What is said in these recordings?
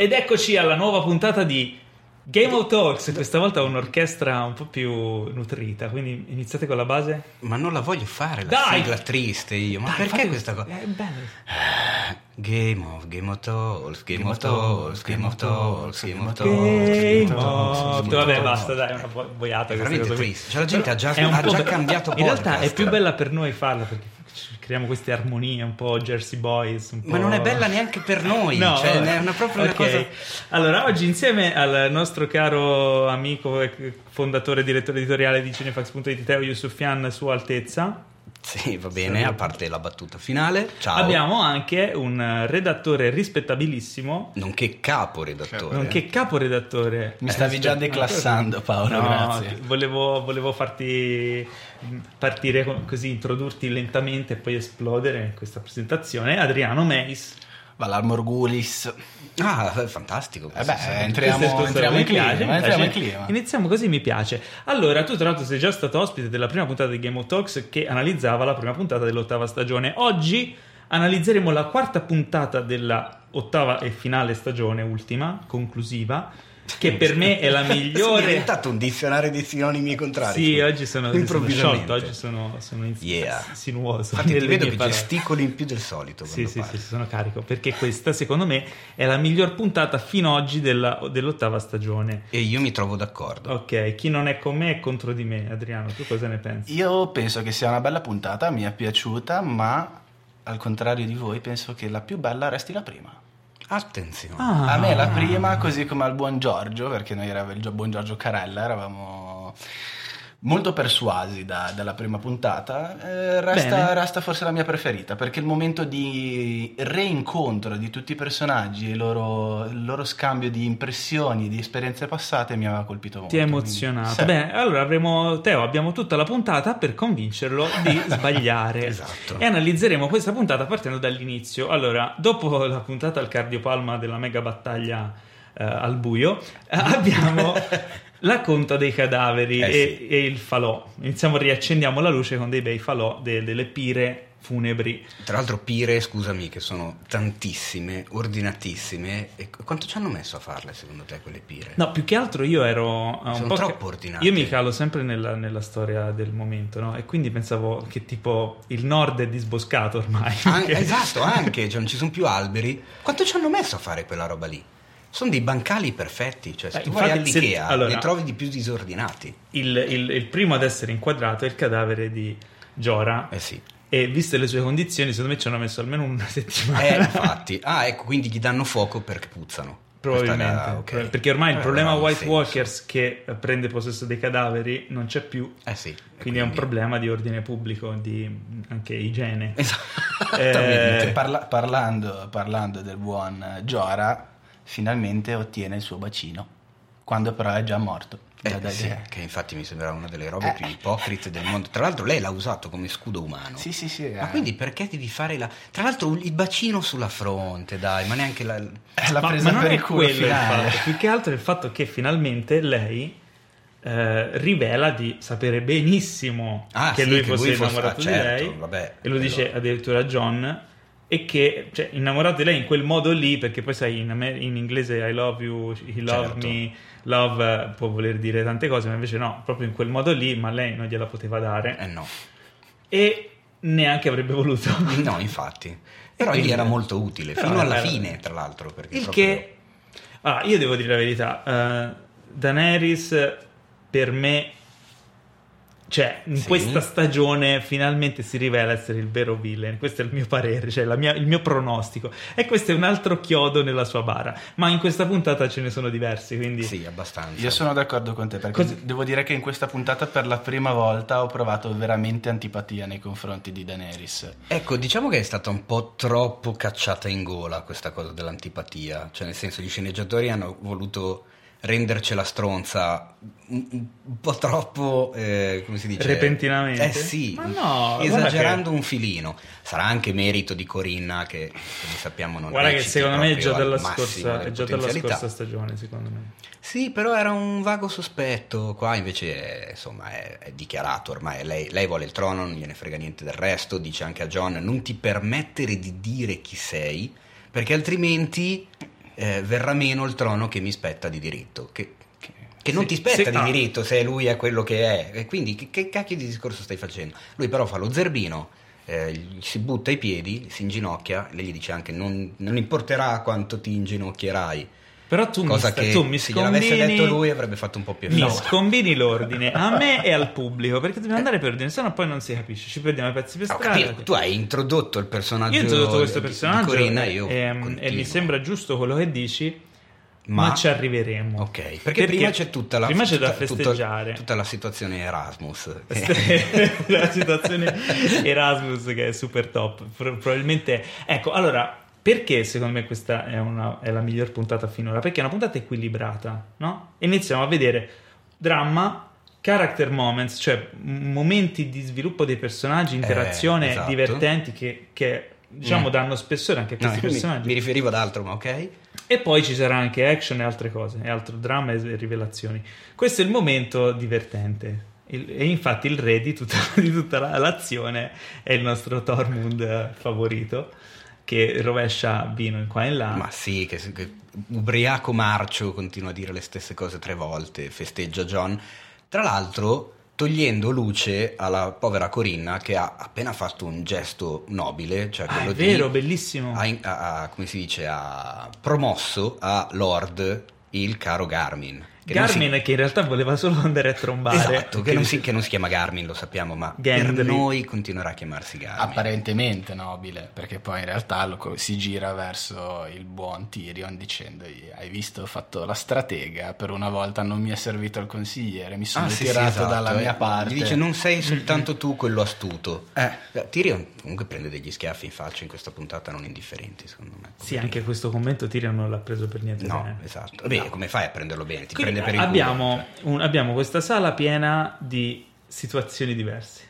Ed eccoci alla nuova puntata di Game of Talks. Questa volta un'orchestra un po' più nutrita. Quindi iniziate con la base. Ma non la voglio fare la Dai! sigla triste io. Ma Dai, perché fate- questa cosa? È bello. Game of Game of Talks, Game of Talks, Game of Talks, Game of Talks. Game Game of Talks. Vabbè, basta, dai, è una bo- boiata È veramente triste. Cioè, la gente ha già- ha già be- cambiato In realtà è podcast. più bella per noi farla perché creiamo queste armonie un po' Jersey Boys. un Ma po'- non è bella neanche per noi, No, cioè è una, proprio una Ok. cosa... Allora, oggi insieme al nostro caro amico e fondatore e direttore editoriale di Cinefax.it, Teo Yusufian, Sua Altezza, Sì, va bene, a parte la battuta finale. Ciao. abbiamo anche un redattore rispettabilissimo, Nonché capo redattore. nonché caporedattore. Mi stavi già declassando Paolo, No, grazie. Volevo, volevo farti partire così, introdurti lentamente e poi esplodere in questa presentazione. Adriano Meis. Valar Morgulis. Ah, è fantastico. Eh beh, entriamo, entriamo in clima. piace, mi entriamo in clima. Iniziamo così, mi piace. Allora, tu tra l'altro sei già stato ospite della prima puntata di Game of Talks che analizzava la prima puntata dell'ottava stagione. Oggi analizzeremo la quarta puntata della ottava e finale stagione, ultima, conclusiva, che per me è la migliore. diventato un dizionario di sinonimi contrari. Sì, oggi sono, sono Improvvisamente. sciolto, oggi sono, sono in- Yeah. sinuoso. Infatti ti vedo che parole. gesticoli in più del solito. Sì, sì, parli. sì, sono carico perché questa secondo me è la miglior puntata fino ad oggi della- dell'ottava stagione. E io mi trovo d'accordo. Ok, chi non è con me è contro di me. Adriano, tu cosa ne pensi? Io penso che sia una bella puntata, mi è piaciuta, ma al contrario di voi penso che la più bella resti la prima. Attenzione. Ah. A me la prima, così come al buon Giorgio, perché noi eravamo il buon Giorgio Carella, eravamo molto persuasi da- dalla prima puntata, eh, resta, resta forse la mia preferita, perché il momento di reincontro di tutti i personaggi e il loro, il loro scambio di impressioni, di esperienze passate mi aveva colpito molto. Ti ha quindi- emozionato. Sì. Bene, allora avremo Teo, abbiamo tutta la puntata per convincerlo di sbagliare. Esatto. E analizzeremo questa puntata partendo dall'inizio. Allora, dopo la puntata al cardiopalma della mega battaglia eh, al buio, eh, abbiamo la conta dei cadaveri Eh e, sì. e il falò. Iniziamo, riaccendiamo la luce con dei bei falò, de- delle pire funebri. Tra l'altro pire, scusami, che sono tantissime, ordinatissime. E qu- quanto ci hanno messo a farle secondo te quelle pire? No, più che altro io ero eh, un Sono po' troppo ca- ordinate. Io mi calo sempre nella, nella storia del momento, no? E quindi pensavo che tipo il nord è disboscato ormai. An- esatto, anche, cioè non ci sono più alberi. Quanto ci hanno messo a fare quella roba lì? Sono dei bancali perfetti, cioè se Eh, tu vai infatti, se- all'Ikea allora- ne trovi di più disordinati. Il, il- il primo ad essere inquadrato è il cadavere di Giora. Eh sì. E viste le sue condizioni, secondo me ci hanno messo almeno una settimana. Eh, infatti. Ah, ecco, quindi gli danno fuoco perché puzzano. Probabilmente, Questa era- ok. perché ormai il Eh, problema aveva un White senso. Walkers che eh, prende possesso dei cadaveri non c'è più, Eh sì. quindi, è un problema di ordine pubblico, di mm, anche igiene. Esattamente. Eh, Parla- parlando, parlando del buon Giora, finalmente ottiene il suo bacino, quando però è già morto. Eh, Da- sì, da- che infatti mi sembra una delle robe Eh. più ipocrite del mondo. Tra l'altro lei l'ha usato come scudo umano. Sì, sì, sì. Ma eh. quindi perché devi fare la... Tra l'altro il bacino sulla fronte, dai, ma neanche la... Eh, l'ha ma, presa ma non per è il culo quello il finale. fatto, più che altro è il fatto che finalmente lei eh, rivela di sapere benissimo Ah, che sì, lui che fosse lui fosse- innamorato ah, certo, di lei vabbè, e lo dice addirittura a John e che cioè, innamorato di lei in quel modo lì perché poi sai in, amer- in inglese I love you, he love Certo. me love eh, può voler dire tante cose ma invece no proprio in quel modo lì ma lei non gliela poteva dare Eh no. e neanche avrebbe voluto No, infatti. Però gli era molto utile, fino alla era- fine, tra l'altro. Perché Il proprio- che, allora, io devo dire la verità, eh, Daenerys per me, cioè in Sì. questa stagione finalmente si rivela essere il vero villain, questo è il mio parere, cioè la mia- il mio pronostico, e questo è un altro chiodo nella sua bara, ma in questa puntata ce ne sono diversi, quindi... Sì, abbastanza. Io sono d'accordo con te perché Cos- devo dire che in questa puntata per la prima volta ho provato veramente antipatia nei confronti di Daenerys. Ecco, diciamo che è stata un po' troppo cacciata in gola questa cosa dell'antipatia. Cioè, nel senso, gli sceneggiatori hanno voluto rendercela stronza un, po' troppo, eh, come si dice? Repentinamente? Eh sì, no, esagerando un filino. Sarà anche merito di Corinna che, come sappiamo, non Guarda che secondo me è già massimo scorsa, è già potenzialità. scorsa stagione, secondo me. Sì, però era un vago sospetto. Qua invece è, insomma, è, è dichiarato ormai. Lei, lei vuole il trono, non gliene frega niente del resto. Dice anche a John: non ti permettere di dire chi sei, perché altrimenti eh, verrà meno il trono che mi spetta di diritto. Che, che- che non Sì, ti spetta sì, di ah. diritto se lui è quello che è. E quindi che, che cacchio di discorso stai facendo? Lui però fa lo zerbino, eh, si butta ai piedi, si inginocchia, lei gli dice anche non, non importerà quanto ti inginocchierai. Però tu mi, Cosa stai- che tu mi se gliel'avesse scombini... detto lui avrebbe fatto un po' più Mi effetto. scombini l'ordine a me e al pubblico perché dobbiamo andare per ordine, sennò poi non si capisce. Ci perdiamo i pezzi per strada. capito, tu hai introdotto il personaggio Io ho introdotto questo personaggio di Corinna, e, io e- mi sembra giusto quello che dici, ma, Ma- ci arriveremo. Ok, perché, prima c'è tutta la, prima c'è da tutta- tutta- festeggiare. tutta la situazione Erasmus. la situazione Erasmus che è super top. Pro- probabilmente, ecco, allora, perché secondo me questa è, una- è la miglior puntata finora? Perché è una puntata equilibrata, no? Iniziamo a vedere dramma, character moments, cioè momenti di sviluppo dei personaggi, interazione esatto. divertenti che, che, diciamo Mm. danno spessore anche a No, questi mi, personaggi. mi riferivo ad altro, ma ok? E poi ci sarà anche action e altre cose, e altro dramma e rivelazioni. Questo è il momento divertente. Il- e infatti il re di tutta, di tutta la- l'azione è il nostro Tormund eh, favorito, che rovescia vino in qua e in là. Ma sì, che, che ubriaco marcio continua a dire le stesse cose tre volte, festeggia John. Tra l'altro, togliendo luce alla povera Corinna che ha appena fatto un gesto nobile, cioè Ah, quello è vero, di... bellissimo. ha- ha- come si dice, ha promosso a Lord il caro Garmin. Che non si- Garmin che in realtà voleva solo andare a trombare. Esatto, che non, si, che non si chiama Garmin, lo sappiamo, ma Gendry. per noi continuerà a chiamarsi Garmin. Apparentemente nobile, perché poi in realtà lo co- si gira verso il buon Tyrion dicendogli hai visto, ho fatto la stratega, per una volta non mi è servito il consigliere, mi sono Ah, sì, sì, ritirato esatto, dalla eh. mia parte. Gli dice non sei soltanto tu quello astuto. Eh. Eh, Tyrion comunque prende degli schiaffi in faccia in questa puntata non indifferenti, secondo me. Sì, anche questo commento Tyrion non l'ha preso per niente No, bene. esatto. Vabbè, come fai a prenderlo bene? Ti Quindi prende per il abbiamo, culo. un- abbiamo questa sala piena di situazioni diverse.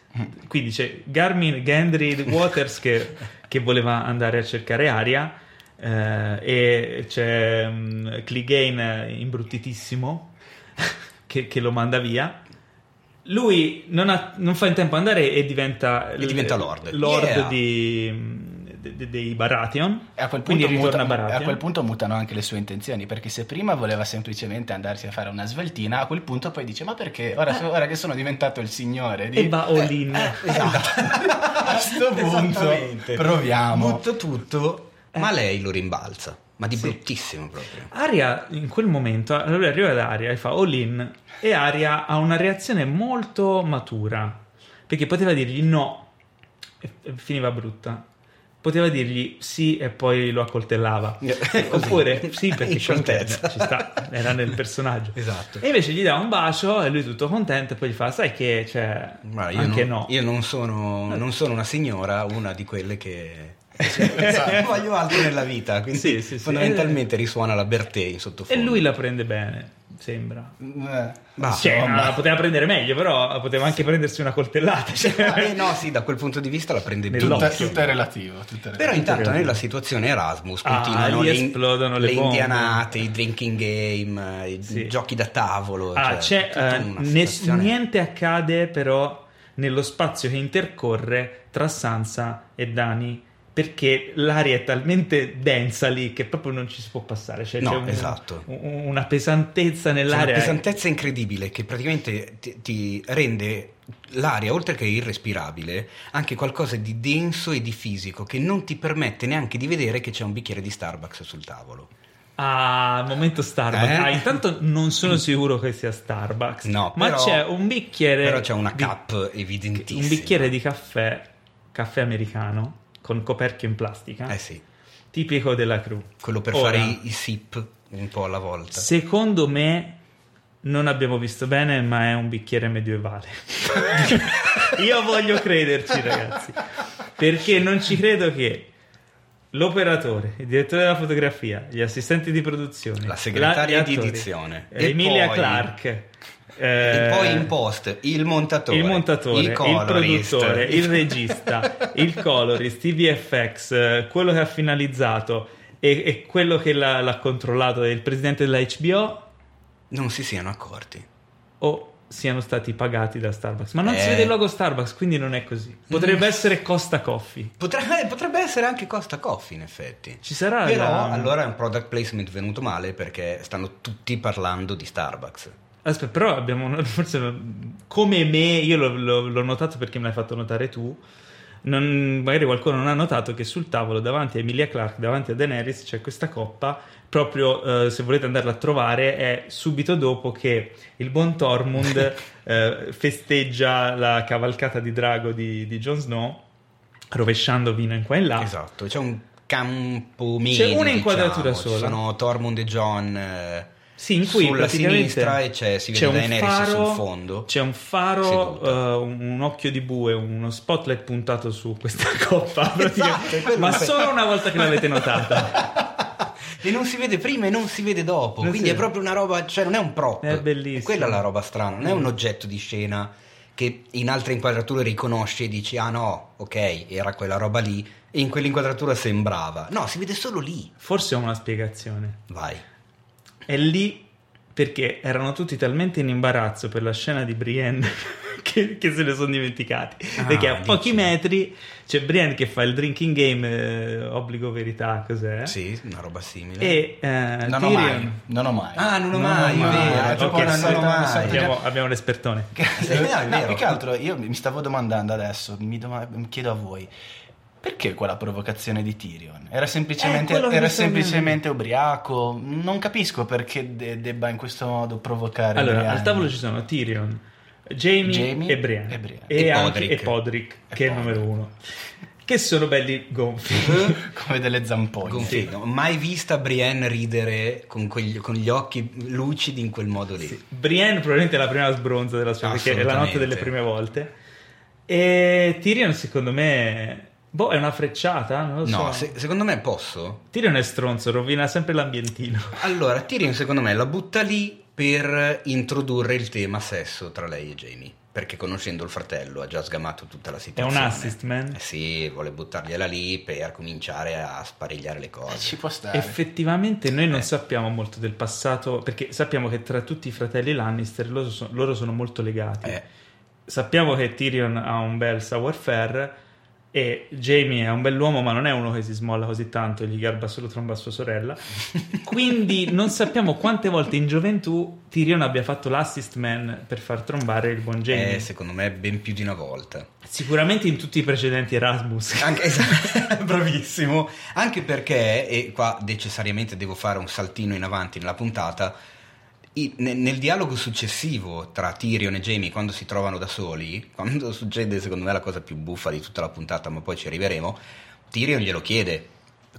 Quindi c'è Garmin, Gendry, Waters che, che voleva andare a cercare aria eh, e c'è um, Clegane imbruttitissimo che, che lo manda via. Lui non, ha- non fa in tempo ad andare e diventa, E diventa Lord. Lord Yeah. di- de- de- dei Baratheon. E a quel, Quindi punto ritorna muta- a Baratheon. a quel punto mutano anche le sue intenzioni, perché se prima voleva semplicemente andarsi a fare una sveltina, a quel punto poi dice ma perché ora, so- ora che sono diventato il signore di... E va all in. Esatto. a sto punto proviamo. Butto tutto, ma lei lo rimbalza. Ma di Sì. bruttissimo proprio. Aria in quel momento, allora arriva da Aria e fa all in e Aria ha una reazione molto matura perché poteva dirgli no e finiva brutta. Poteva dirgli sì e poi lo accoltellava. Così. Oppure sì perché In scioltezza. ci sta, era nel personaggio. Esatto. E invece gli dà un bacio e lui tutto contento e poi gli fa sai che cioè, anche non, no. Io non sono, non sono una signora, una di quelle che... Esatto. voglio altro nella vita, quindi Sì, sì, sì. fondamentalmente risuona la Bertè in E sottofondo. lui la prende bene, sembra. Ma- Cioè, la poteva prendere meglio, però poteva anche prendersi una coltellata. cioè. Eh, no, sì, da quel punto di vista la prende Nell'occhio. tutto, tutto è relativo. tutto è relativo. Però intanto relativo. nella situazione Erasmus Ah, continuano le, esplodono le bombe. indianate, i drinking game, i Sì. giochi da tavolo. Ah, cioè, c'è, tutta eh, una ne- situazione- niente accade però nello spazio che intercorre tra Sansa e Dani perché l'aria è talmente densa lì che proprio non ci si può passare. Cioè, No, c'è un- esatto. un- una pesantezza C'è una nell'aria. pesantezza incredibile che praticamente ti, ti rende l'aria, oltre che irrespirabile, anche qualcosa di denso e di fisico che non ti permette neanche di vedere che c'è un bicchiere di Starbucks sul tavolo. Ah, momento Starbucks. Eh? Ah, intanto non sono sicuro che sia Starbucks. No, ma però- c'è un bicchiere. Però c'è una cup evidentissima. un bicchiere di caffè, caffè americano con coperchio in plastica, Eh sì, tipico della crew. quello per Ora, fare i, i sip un po' alla volta. Secondo me non abbiamo visto bene, ma è un bicchiere medievale. Io voglio crederci, ragazzi, perché non ci credo che l'operatore, il direttore della fotografia, gli assistenti di produzione, La segretaria gli di edizione. eh, E Emilia poi- Clark. E eh, poi in post il montatore, il montatore, il, il, produttore, il regista, il colorist, i VFX, eh, quello che ha finalizzato e, e quello che l'ha, l'ha controllato il presidente della HBO non si siano accorti. o siano stati pagati da Starbucks. Ma non si Eh. vede il logo Starbucks, quindi non è così. Potrebbe essere Costa Coffee. Potrebbe, potrebbe essere anche Costa Coffee, in effetti. Ci sarà Però la- allora è un product placement venuto male perché stanno tutti parlando di Starbucks. Aspetta, però abbiamo forse come me, io l'ho, l'ho- l'ho notato perché me l'hai fatto notare tu. non- magari qualcuno non ha notato che sul tavolo davanti a Emilia Clark, davanti a Daenerys, c'è questa coppa. Proprio eh, se volete andarla a trovare, è subito dopo che il buon Tormund eh, festeggia la cavalcata di drago di, di Jon Snow, rovesciando vino in qua e là. Esatto, c'è un campo medio. C'è una inquadratura diciamo. sola. Ci sono Tormund e John eh, Sì, in cui sulla sinistra e c'è, si c'è vede Daenerys faro, sul fondo. C'è un faro, eh, un, un occhio di bue, uno spotlight puntato su questa coppa. Esatto, ma solo una volta che l'avete notata. e non si vede prima e non si vede dopo. Non quindi è proprio una roba, cioè non è un prop. È bellissimo. È quella la roba strana, non è un oggetto di scena che in altre inquadrature riconosci e dici ah no, ok, era quella roba lì e in quell'inquadratura sembrava. No, si vede solo lì. Forse ho una spiegazione. Vai. È lì perché erano tutti talmente in imbarazzo per la scena di Brienne che, che se ne sono dimenticati. Ah, perché a dici. pochi metri c'è Brienne che fa il drinking game, eh, obbligo verità, cos'è? Sì, una roba simile. E eh, Non ho Tyrion- mai. Non ho mai. Ah, non ho mai, vero, non ho mai. solita- abbiamo, abbiamo l'espertone. Sì, no, è No, vero. più che altro io mi stavo domandando adesso, mi, doma- mi chiedo a voi, perché quella provocazione di Tyrion? Era semplicemente, Eh, che era semplicemente ubriaco? Non capisco perché de- debba in questo modo provocare Allora, al tavolo ci sono Tyrion, Jamie, Jamie e Brienne. e Brienne. E, E anche- Podrick. e Podrick, E che è il Podrick. numero uno. Che sono belli gonfi. Come delle zampogne. Gonfino. Ho mai vista Brienne ridere con, quegli- con gli occhi lucidi in quel modo lì. Brienne probabilmente è la prima sbronza della sua, perché è la notte delle prime volte. E Tyrion, secondo me, boh, è una frecciata, non lo so. No, se- secondo me posso. Tyrion è stronzo, rovina sempre l'ambientino. Allora, Tyrion secondo me la butta lì per introdurre il tema sesso tra lei e Jamie. Perché conoscendo il fratello ha già sgamato tutta la È situazione. un assist man. Eh sì, vuole buttargliela lì per cominciare a sparigliare le Eh, cose. Ci può stare. Effettivamente noi non Eh. sappiamo molto del passato, perché sappiamo che tra tutti i fratelli Lannister loro sono, loro sono molto legati. Eh, Sappiamo che Tyrion ha un bel savoir faire e Jamie è un bell'uomo, ma non è uno che si smolla così tanto e gli garba solo tromba a sua sorella. Quindi non sappiamo quante volte in gioventù Tyrion abbia fatto l'assist man per far trombare il buon Jamie. eh, secondo me ben più di una volta. Sicuramente in tutti i precedenti Erasmus. Anche, esatto, bravissimo. Anche perché, e qua necessariamente devo fare un saltino in avanti nella puntata, nel dialogo successivo tra Tyrion e Jamie quando si trovano da soli, quando succede secondo me la cosa più buffa di tutta la puntata, ma poi ci arriveremo, Tyrion glielo chiede.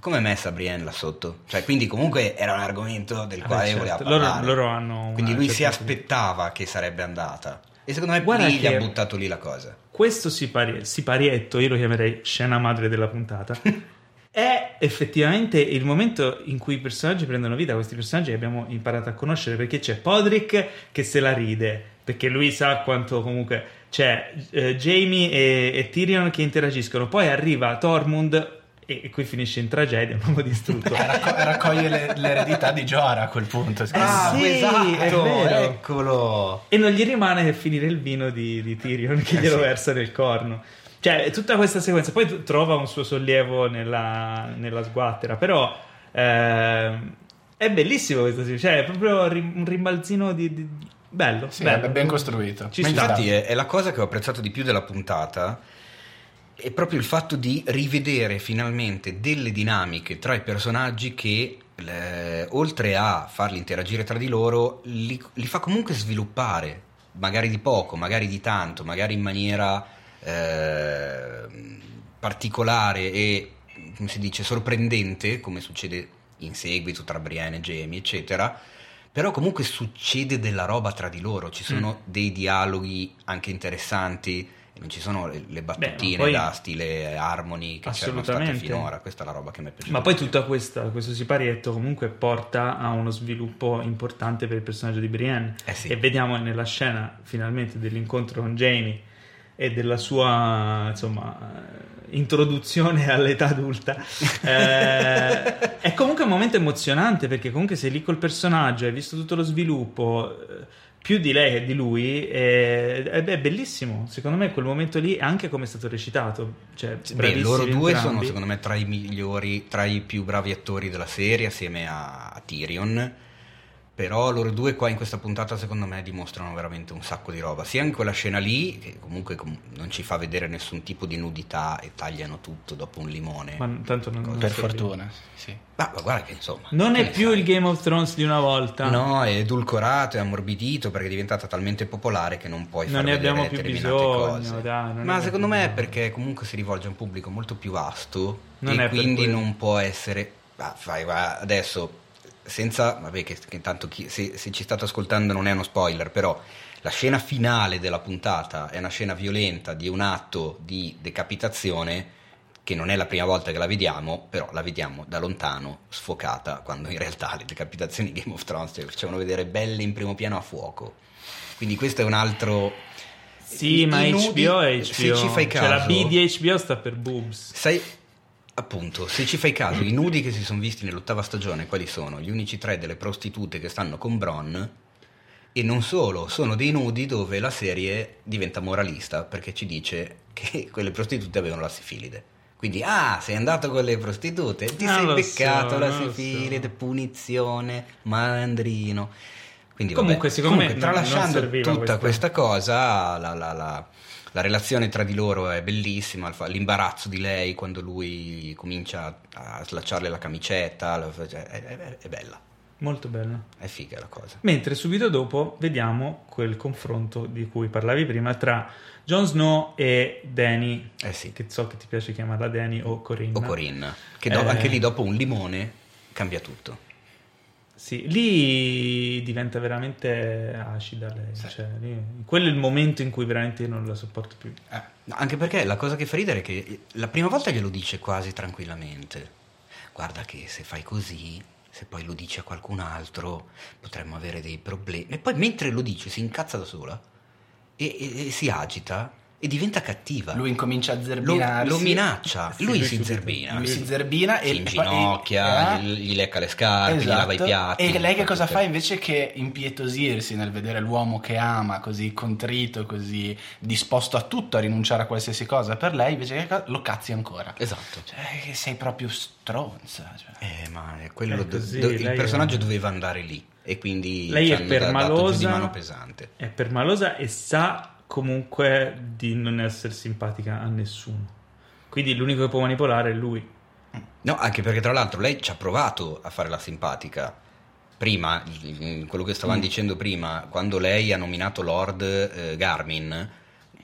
Come è messa Brienne là sotto? Cioè, quindi comunque era un argomento del Ah, quale certo. voleva Loro- parlare. loro hanno una Quindi lui si aspettava che sarebbe andata. E secondo me Guarda lì gli ha buttato lì la cosa. questo sipari- siparietto, io lo chiamerei scena madre della puntata, è effettivamente il momento in cui i personaggi prendono vita, questi personaggi che abbiamo imparato a conoscere, perché c'è Podrick che se la ride, perché lui sa quanto comunque c'è eh, Jamie e, e Tyrion che interagiscono, poi arriva Tormund e, e qui finisce in tragedia, un uomo distrutto. Eh, racco- raccoglie le- l'eredità di Jorah a quel punto. Ah, sì, esatto, è vero. eccolo. E non gli rimane che finire il vino di, di Tyrion che Eh, glielo sì. versa nel corno. Cioè, tutta questa sequenza. Poi trova un suo sollievo nella, nella sguattera. Però ehm, è bellissimo questo. sì. Cioè, è proprio ri- un rimbalzino di. di- bello. Sì, bello. è ben costruito. Ci Ma sta. infatti è, è la cosa che ho apprezzato di più della puntata è proprio il fatto di rivedere finalmente delle dinamiche tra i personaggi che eh, oltre a farli interagire tra di loro li, li fa comunque sviluppare magari di poco, magari di tanto, magari in maniera eh, particolare e come si dice sorprendente come succede in seguito tra Brienne e Jamie eccetera però comunque succede della roba tra di loro, ci sono dei dialoghi anche interessanti, non ci sono le, le battutine poi- da stile Harmony che c'erano state finora, questa è la roba che mi è piaciuta. Ma poi questa, questo siparietto comunque porta a uno sviluppo importante per il personaggio di Brienne. Eh sì. E vediamo nella scena finalmente dell'incontro con Jamie e della sua insomma introduzione all'età adulta. Eh, è comunque un momento emozionante perché comunque sei lì col personaggio, hai visto tutto lo sviluppo. eh, più di lei che di lui è, è- è bellissimo secondo me quel momento lì anche come è stato recitato cioè, Beh, loro due entrambi. sono secondo me tra i migliori, tra i più bravi attori della serie assieme a, a Tyrion. Però loro due qua in questa puntata secondo me dimostrano veramente un sacco di roba. Sia in quella scena lì, che comunque com- non ci fa vedere nessun tipo di nudità e tagliano tutto dopo un limone. ma tanto non, non Per fortuna, sì. Ma, ma guarda che insomma... non che è ne più sai? il Game of Thrones di una volta No, è edulcorato, è ammorbidito perché è diventata talmente popolare che non puoi Non far ne vedere abbiamo più bisogno, cose. dai, non ne Ma secondo me è perché comunque si rivolge a un pubblico molto più vasto Non è e quindi non può essere... Ah, fai, va, adesso, senza... Vabbè che, che tanto chi, se, se ci state ascoltando non è uno spoiler, però la scena finale della puntata è una scena violenta di un atto di decapitazione che non è la prima volta che la vediamo, però la vediamo da lontano, sfocata, quando in realtà le decapitazioni di Game of Thrones ci facevano vedere belle in primo piano a fuoco. Quindi questo è un altro... sì I- ma nudi, HBO è HBO se ci fai cioè la caso- B di HBO sta per boobs Sai, appunto, se ci fai caso, i nudi che si sono visti nell'ottava stagione, quali sono? Gli unici tre delle prostitute che stanno con Bron, e non solo, sono dei nudi dove la serie diventa moralista, perché ci dice che quelle prostitute avevano la sifilide. Quindi, ah, sei andato con le prostitute, ti Non sei beccato so, la sifilide, so. punizione, malandrino. Quindi, Comunque, vabbè, secondo me comunque, non tralasciando tutta questa- questa cosa, la, la- la- la relazione tra di loro è bellissima, l'imbarazzo di lei quando lui comincia a slacciarle la camicetta, cioè, è, è- è bella, molto bello è figa la cosa. Mentre subito dopo vediamo quel confronto di cui parlavi prima tra Jon Snow e Dany, Eh sì, che so che ti piace chiamarla Dany o Corinna. o Corinne, che do- Eh. anche lì dopo un limone cambia tutto. Sì, lì diventa veramente acida lei. Sì. Cioè, lì- quello è il momento in cui veramente io non la sopporto più. Eh, anche perché la cosa che fa ridere è che la prima volta glielo dice quasi tranquillamente. Guarda che se fai così, se poi lo dici a qualcun altro, potremmo avere dei problemi. E poi mentre lo dice si incazza da sola e, e- e si agita e diventa cattiva. Lui incomincia a lo, zerbinarsi. lo minaccia, Sì, lui, lui si zerbina. Lui si zerbina e si e inginocchia, poi- gli, gli lecca le scarpe, gli lava i Esatto. piatti. E lei che cosa fa invece che impietosirsi nel vedere l'uomo che ama, così contrito, così disposto a tutto, a rinunciare a qualsiasi cosa per lei, invece che lo cazzi ancora. Esatto. Cioè, sei proprio stronza. cioè. Eh, ma è quello È do- così, do- il lei è- personaggio doveva andare lì e quindi Lei è permalosa. di mano pesante. È permalosa e sa comunque di non essere simpatica a nessuno. Quindi l'unico che può manipolare è lui. No, anche perché tra l'altro lei ci ha provato a fare la simpatica. Prima, mm, quello che stavamo dicendo prima, quando lei ha nominato Lord eh, Garmin,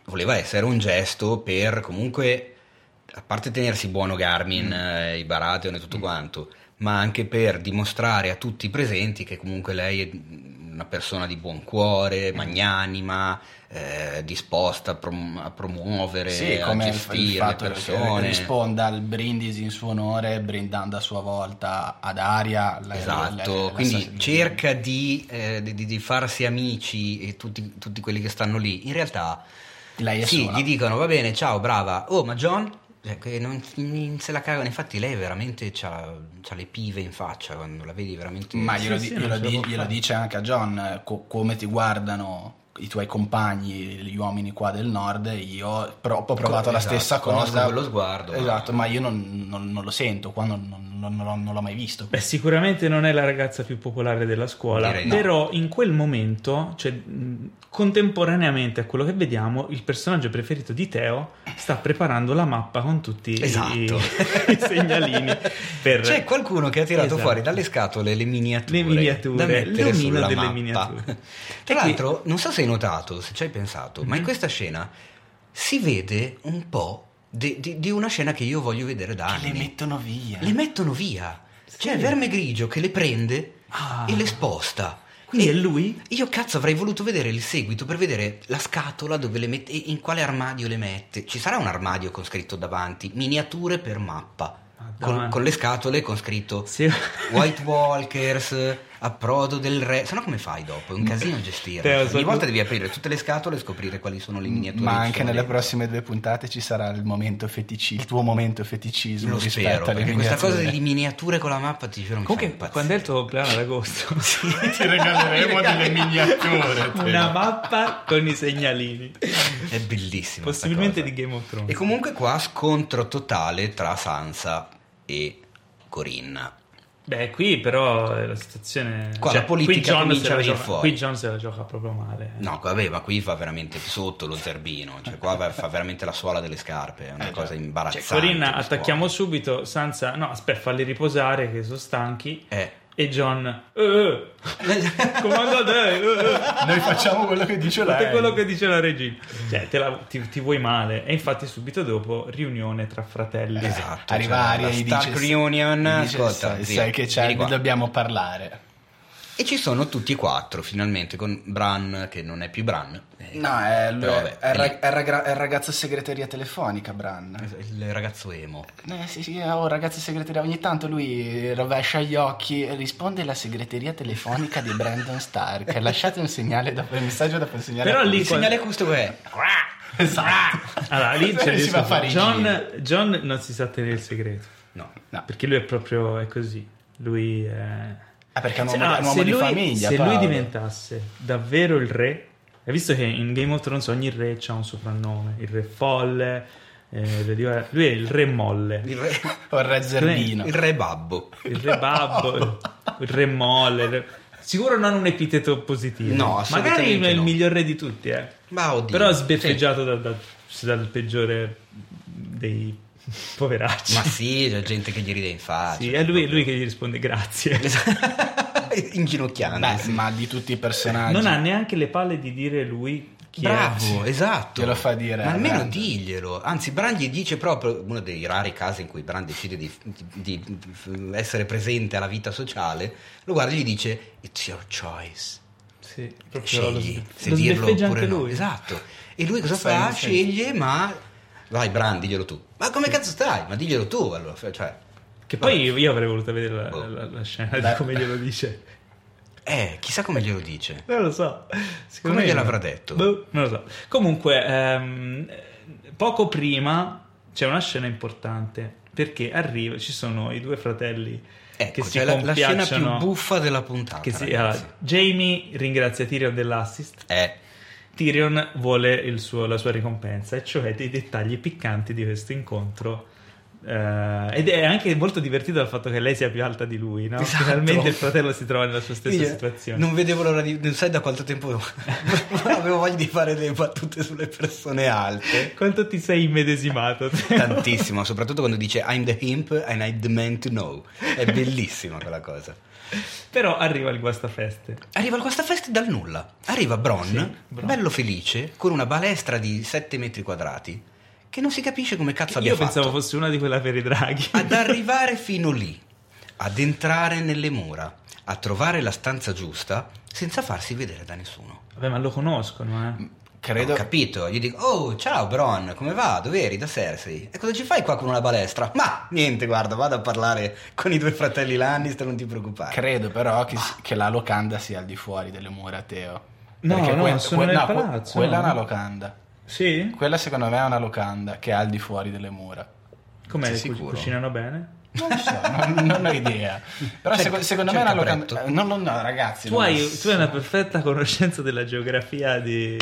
voleva essere un gesto per comunque, a parte tenersi buono Garmin, eh, i Baratheon e tutto quanto, ma anche per dimostrare a tutti i presenti che comunque lei è una persona di buon cuore, magnanima, eh, disposta a, prom- a promuovere, Sì, a gestire le fatto che persone. risponda al brindisi in suo onore, brindando a sua volta ad Aria. la- Esatto, la- la- quindi cerca di, eh, di- di farsi amici e tutti, tutti quelli che stanno lì. In realtà, sì, sola. gli dicono va bene, ciao, brava. Oh, ma John? Che non, non se la cagano. Infatti, lei veramente c'ha, c'ha le pive in faccia quando la vedi veramente. Ma glielo, Sì, di- sì, glielo la glielo dice anche a John, eh, co- come ti guardano i tuoi compagni, gli uomini qua del nord, io ho provato la Esatto, stessa conosco cosa. quello sguardo, ma- Esatto, ma io non, non- non lo sento, qua non, non- non- non l'ho- mai visto. Beh, sicuramente non è la ragazza più popolare della scuola, Direi no. però in quel momento, cioè, mh, contemporaneamente a quello che vediamo, il personaggio preferito di Teo sta preparando la mappa con tutti i- Esatto. i, segnalini per C'è qualcuno che ha tirato Esatto. fuori dalle scatole le miniature, Le miniature, da mettere l'omino sulla delle mappa. miniature. Tra E l'altro, non so se hai notato, se ci hai pensato, Mhm. ma in questa scena si vede un po' di, di- di una scena che io voglio vedere da Che anni. le mettono via. Le mettono via. C'è Sì. Verme Grigio che le prende Ah. e le sposta. Quindi E è lui? Io cazzo avrei voluto vedere il seguito per vedere la scatola dove le mette e in quale armadio le mette. Ci sarà un armadio con scritto davanti miniature per mappa. Con, Madonna. con le scatole con scritto Sì. White Walkers, approdo del re. Se no, come fai dopo? È un casino gestire. Te lo so, Ogni volta devi aprire tutte le scatole e scoprire quali sono le miniature. Ma che anche nelle prossime due puntate ci sarà il momento fetici, il tuo momento feticismo Lo rispetto spero. alle Perché questa cosa delle miniature con la mappa ti giuro mi fa Comunque, impazzire. quando è il tuo compleanno ad agosto, Ti regaleremo delle miniature. te. una mappa con i segnalini, È bellissimo. possibilmente di Game of Thrones. E comunque qua scontro totale tra Sansa e Corinna. Beh, qui però eh, la situazione. Qua cioè, la politica qui John comincia a venire gioca- fuori. Qui John se la gioca proprio male. No, vabbè, ma qui fa veramente sotto lo zerbino, cioè qua va- fa veramente la suola delle scarpe, è una Eh, cosa. Cioè, imbarazzante. Corinna, quest'uomo. attacchiamo subito. Sansa, no, aspetta, falli riposare che sono stanchi. Eh. E John, eh, eh, comando a te, eh. Noi facciamo quello che dice Fate lei. quello che dice la regina. Cioè, te la- ti, ti vuoi male. E infatti, subito dopo, riunione tra fratelli. Esatto. Arriva cioè, Aria e Stark dice, Reunion, ascolta, sai, che c'è, qua. dobbiamo parlare. E ci sono tutti e quattro, finalmente, con Bran, che non è più Bran. eh, No, è, lui- Però vabbè, è il, è è il raga- è segreteria telefonica, Bran. il ragazzo emo. Eh, sì, sì, oh, ragazzo segreteria. Ogni tanto lui rovescia gli occhi e risponde alla segreteria telefonica di Brandon Stark. Lasciate un segnale dopo il messaggio dopo il segnale. Però lì- Il segnale questo è... Esatto. Allora, lì c'è si il va a fare John. John non si sa tenere il segreto. No. No. Perché lui è proprio è così. Lui è. Ah, perché è un Se- uomo, è un uomo di lui, famiglia. Se lui Paolo. diventasse davvero il re, hai visto che in Game of Thrones ogni re ha un soprannome: il re folle. eh, lui è lui il re molle, Il re, O il re Zerbino. il re babbo. il re babbo, il re molle. il re- Sicuro non un epiteto positivo. No, magari è il no. miglior re di tutti, eh. Ma oddio. Però sbeffeggiato da- da- dal peggiore dei poveracci. Ma sì, c'è gente che gli ride in faccia. Sì, è lui, lui che gli risponde grazie. Inginocchiando. Beh, ma di tutti i personaggi. Non ha neanche le palle di dire lui Bravo, è. esatto. Glielo fa dire Ma almeno Brandon. diglielo. Anzi, Bran gli dice proprio uno dei rari casi in cui Bran decide di, di- di essere presente alla vita sociale. Lo guarda e gli dice: It's your choice. Sì, proprio lo, Scegli sbe- se lo dirlo oppure anche no. lui. Esatto. E lui cosa fa? Sceglie, ma. Vai, Bran, diglielo tu. Ma come cazzo stai? Ma diglielo tu allora. Cioè, Che poi io, io avrei voluto vedere la, Boh. la- la scena Beh. di come glielo dice. eh, chissà come glielo dice. Non lo so. Secondo Come me- gliel'avrà detto? Boh, non lo so. Comunque, ehm, poco prima c'è una scena importante perché arriva, ci sono i due fratelli Ecco, che si cioè la, la scena più buffa della puntata. che si- allora, Jamie ringrazia Tyrion dell'assist. Eh, Tyrion vuole il suo- la sua ricompensa, e cioè dei dettagli piccanti di questo incontro. Eh, ed è anche molto divertito dal fatto che lei sia più alta di lui, no? Esatto. Finalmente il fratello si trova nella sua stessa Quindi, situazione. Non vedevo l'ora di. Non sai da quanto tempo avevo voglia di fare delle battute sulle persone alte. Quanto ti sei immedesimato? Tantissimo, soprattutto quando dice I'm the imp and I'm the man to know. È bellissima quella cosa. Però arriva il guastafeste. Arriva al Guastafest dal nulla. Arriva Bron, Sì, Bronn. bello felice, con una balestra di 7 metri quadrati, che non si capisce come cazzo abbia Io fatto. pensavo fosse una di quelle per i draghi. ad arrivare fino lì, ad entrare nelle mura, a trovare la stanza giusta senza farsi vedere da nessuno. Vabbè, ma lo conoscono, eh. Credo, Ho capito, gli dico, oh ciao Bron, come va? Dove eri? Da Cersei? E cosa ci fai qua con una balestra? Ma niente, guarda, vado a parlare con i due fratelli Lannister, non ti preoccupare. credo però che, che la locanda sia al di fuori delle mura, Teo. No, Perché no, sono nel que- palazzo, quella no? è una locanda. Sì? Quella secondo me è una locanda che è al di fuori delle mura. Com'è? Sei Cu- sicuro? Cucinano bene? Non lo so, non, non ho idea. Però C'è- seco- secondo c'è me è una locanda. capretto? eh, Non lo no, ragazzi. Tu hai, è- tu hai una perfetta conoscenza della geografia di,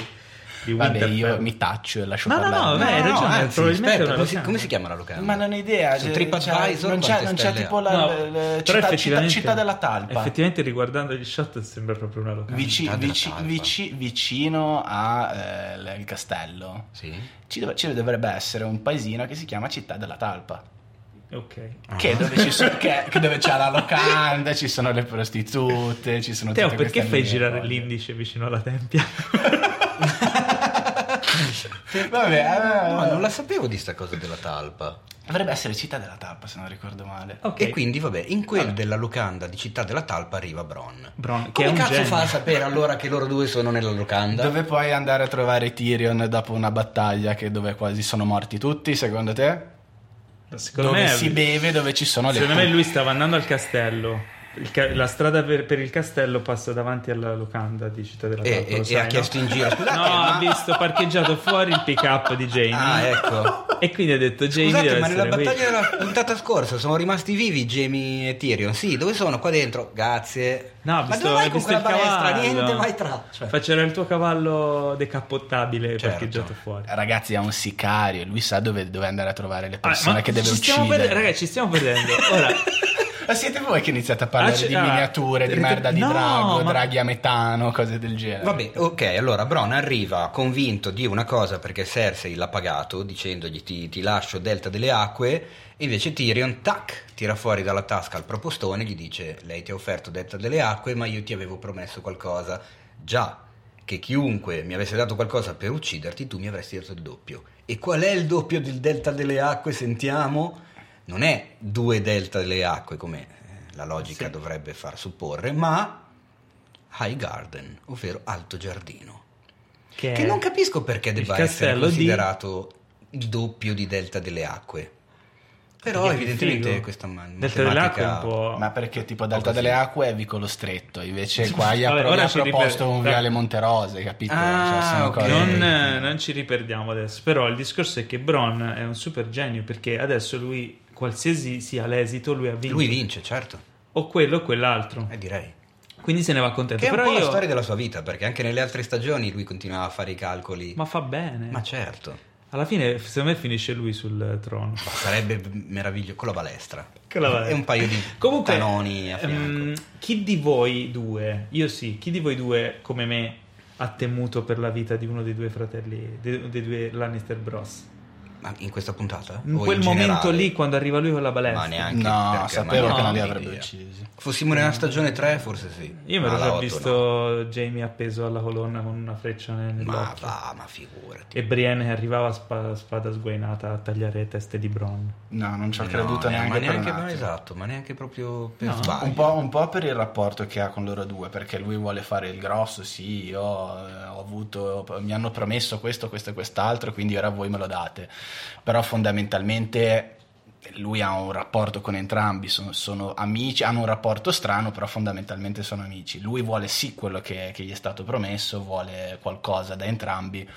di Vabbè, io mi taccio e lascio No, no, parlare. no, vabbè, hai ragione, anzi, probabilmente aspetta, come, si, come si chiama la locanda? Ma non ho idea. Su cioè, TripAdvisor non c'è, non c'è tipo la, No, la- la però città, città, città della talpa. Effettivamente riguardando gli shot sembra proprio una locanda. Vici- vici- vici- vicino al castello Sì. ci, dov- ci dovrebbe essere un paesino che si chiama Città della Talpa. Ok. Che, è dove ci so- che- che dove c'è la locanda, ci sono le prostitute, ci sono Teo, tutte perché fai girare cose. l'indice vicino alla tempia? Vabbè, eh, No, non la sapevo di sta cosa della talpa. dovrebbe essere Città della Talpa, se non ricordo male. Ok. E quindi, vabbè, in quel della locanda di Città della Talpa arriva Bron. Bron, che Come è un cazzo genio. fa a sapere allora che loro due sono nella locanda? Dove puoi andare a trovare Tyrion dopo una battaglia che dove quasi sono morti tutti, secondo te? Secondo dove me, si beve, dove ci sono le secondo me lui stava andando al castello ca- la strada per, per il castello passa davanti alla locanda di Città della E, lo e- e sai, ha no? chiesto in giro. Scusate, No, ma... ha visto parcheggiato fuori il pick up di Jamie. Ah, ecco. E quindi ha detto Jamie Scusate, ma nella essere qui. battaglia della puntata scorsa sono rimasti vivi Jamie e Tyrion. Sì, dove sono? Qua dentro. Grazie. No, ha ma visto, dove vai ha con visto quella cavallo. Niente mai tra. Cioè, Faceva il tuo cavallo decappottabile Certo. parcheggiato fuori. Ragazzi, è un sicario, lui sa dove, dove andare a trovare le Ah, persone ma che deve uccidere. per- ragazzi, ci stiamo perdendo. Ora, Ma siete voi che iniziate a parlare Ah, di ah, miniature, di merda di no, drago, ma- draghi a metano, cose del genere. Vabbè, ok, allora Bron arriva convinto di una cosa perché Cersei l'ha pagato dicendogli ti, ti lascio Delta delle Acque e invece Tyrion, tac, tira fuori dalla tasca il propostone e gli dice lei ti ha offerto Delta delle Acque ma io ti avevo promesso qualcosa. Già, che chiunque mi avesse dato qualcosa per ucciderti tu mi avresti dato il doppio. E qual è il doppio del Delta delle Acque? Sentiamo. Non è due Delta delle Acque come eh, la logica Sì. dovrebbe far supporre, ma High Garden, ovvero Alto Giardino. che, Che non capisco perché debba essere castello di- considerato il doppio di Delta delle Acque. Però evidentemente figo. questa man- Delta delle acque è un matematica... po'... Ma perché tipo Delta delle Acque è vicolo stretto, invece qua gli ha, Vabbè, pro- ora gli ha ci proposto ripeto. un viale Monterose, capito? Ah, sono ok. cose- Non, eh, non ci riperdiamo adesso, però il discorso è che Bron è un super genio perché adesso lui, qualsiasi sia l'esito, lui ha vinto. Lui vince, certo, O quello o quell'altro. eh, direi. Quindi se ne va contento. Che è un però po' io... la storia della sua vita, perché anche nelle altre stagioni lui continuava a fare i calcoli. Ma fa bene. Ma certo, Alla fine, secondo me, finisce lui sul trono. ma sarebbe meraviglioso con la balestra. Con la balestra. E un paio di Comunque, canoni a fianco. ehm, chi di voi due, io sì, chi di voi due, come me, ha temuto per la vita di uno dei due fratelli, dei, dei due Lannister Bros? Ma in questa puntata? In O quel in momento generale? lì, quando arriva lui con la balestra. Ma neanche No, perché sapevo che non li avrebbe uccisi. Fossimo nella stagione 3, forse sì. Io l'ho la già visto no. Jamie appeso alla colonna con una freccia nel- Ma va, ma figurati. E Brienne che arrivava a spa- spada sguainata a tagliare teste di Bron. No, non ci ho No, creduto neanche, ma per neanche attimo. esatto, ma neanche proprio per No, sbaglio. Un po', un po' per il rapporto che ha con loro due, perché lui vuole fare il grosso, sì, io eh, ho avuto, mi hanno promesso questo, questo e quest'altro, quindi ora voi me lo date. Però fondamentalmente lui ha un rapporto con entrambi, sono, sono amici, hanno un rapporto strano, però fondamentalmente sono amici. Lui vuole sì quello che, che gli è stato promesso, vuole qualcosa da entrambi,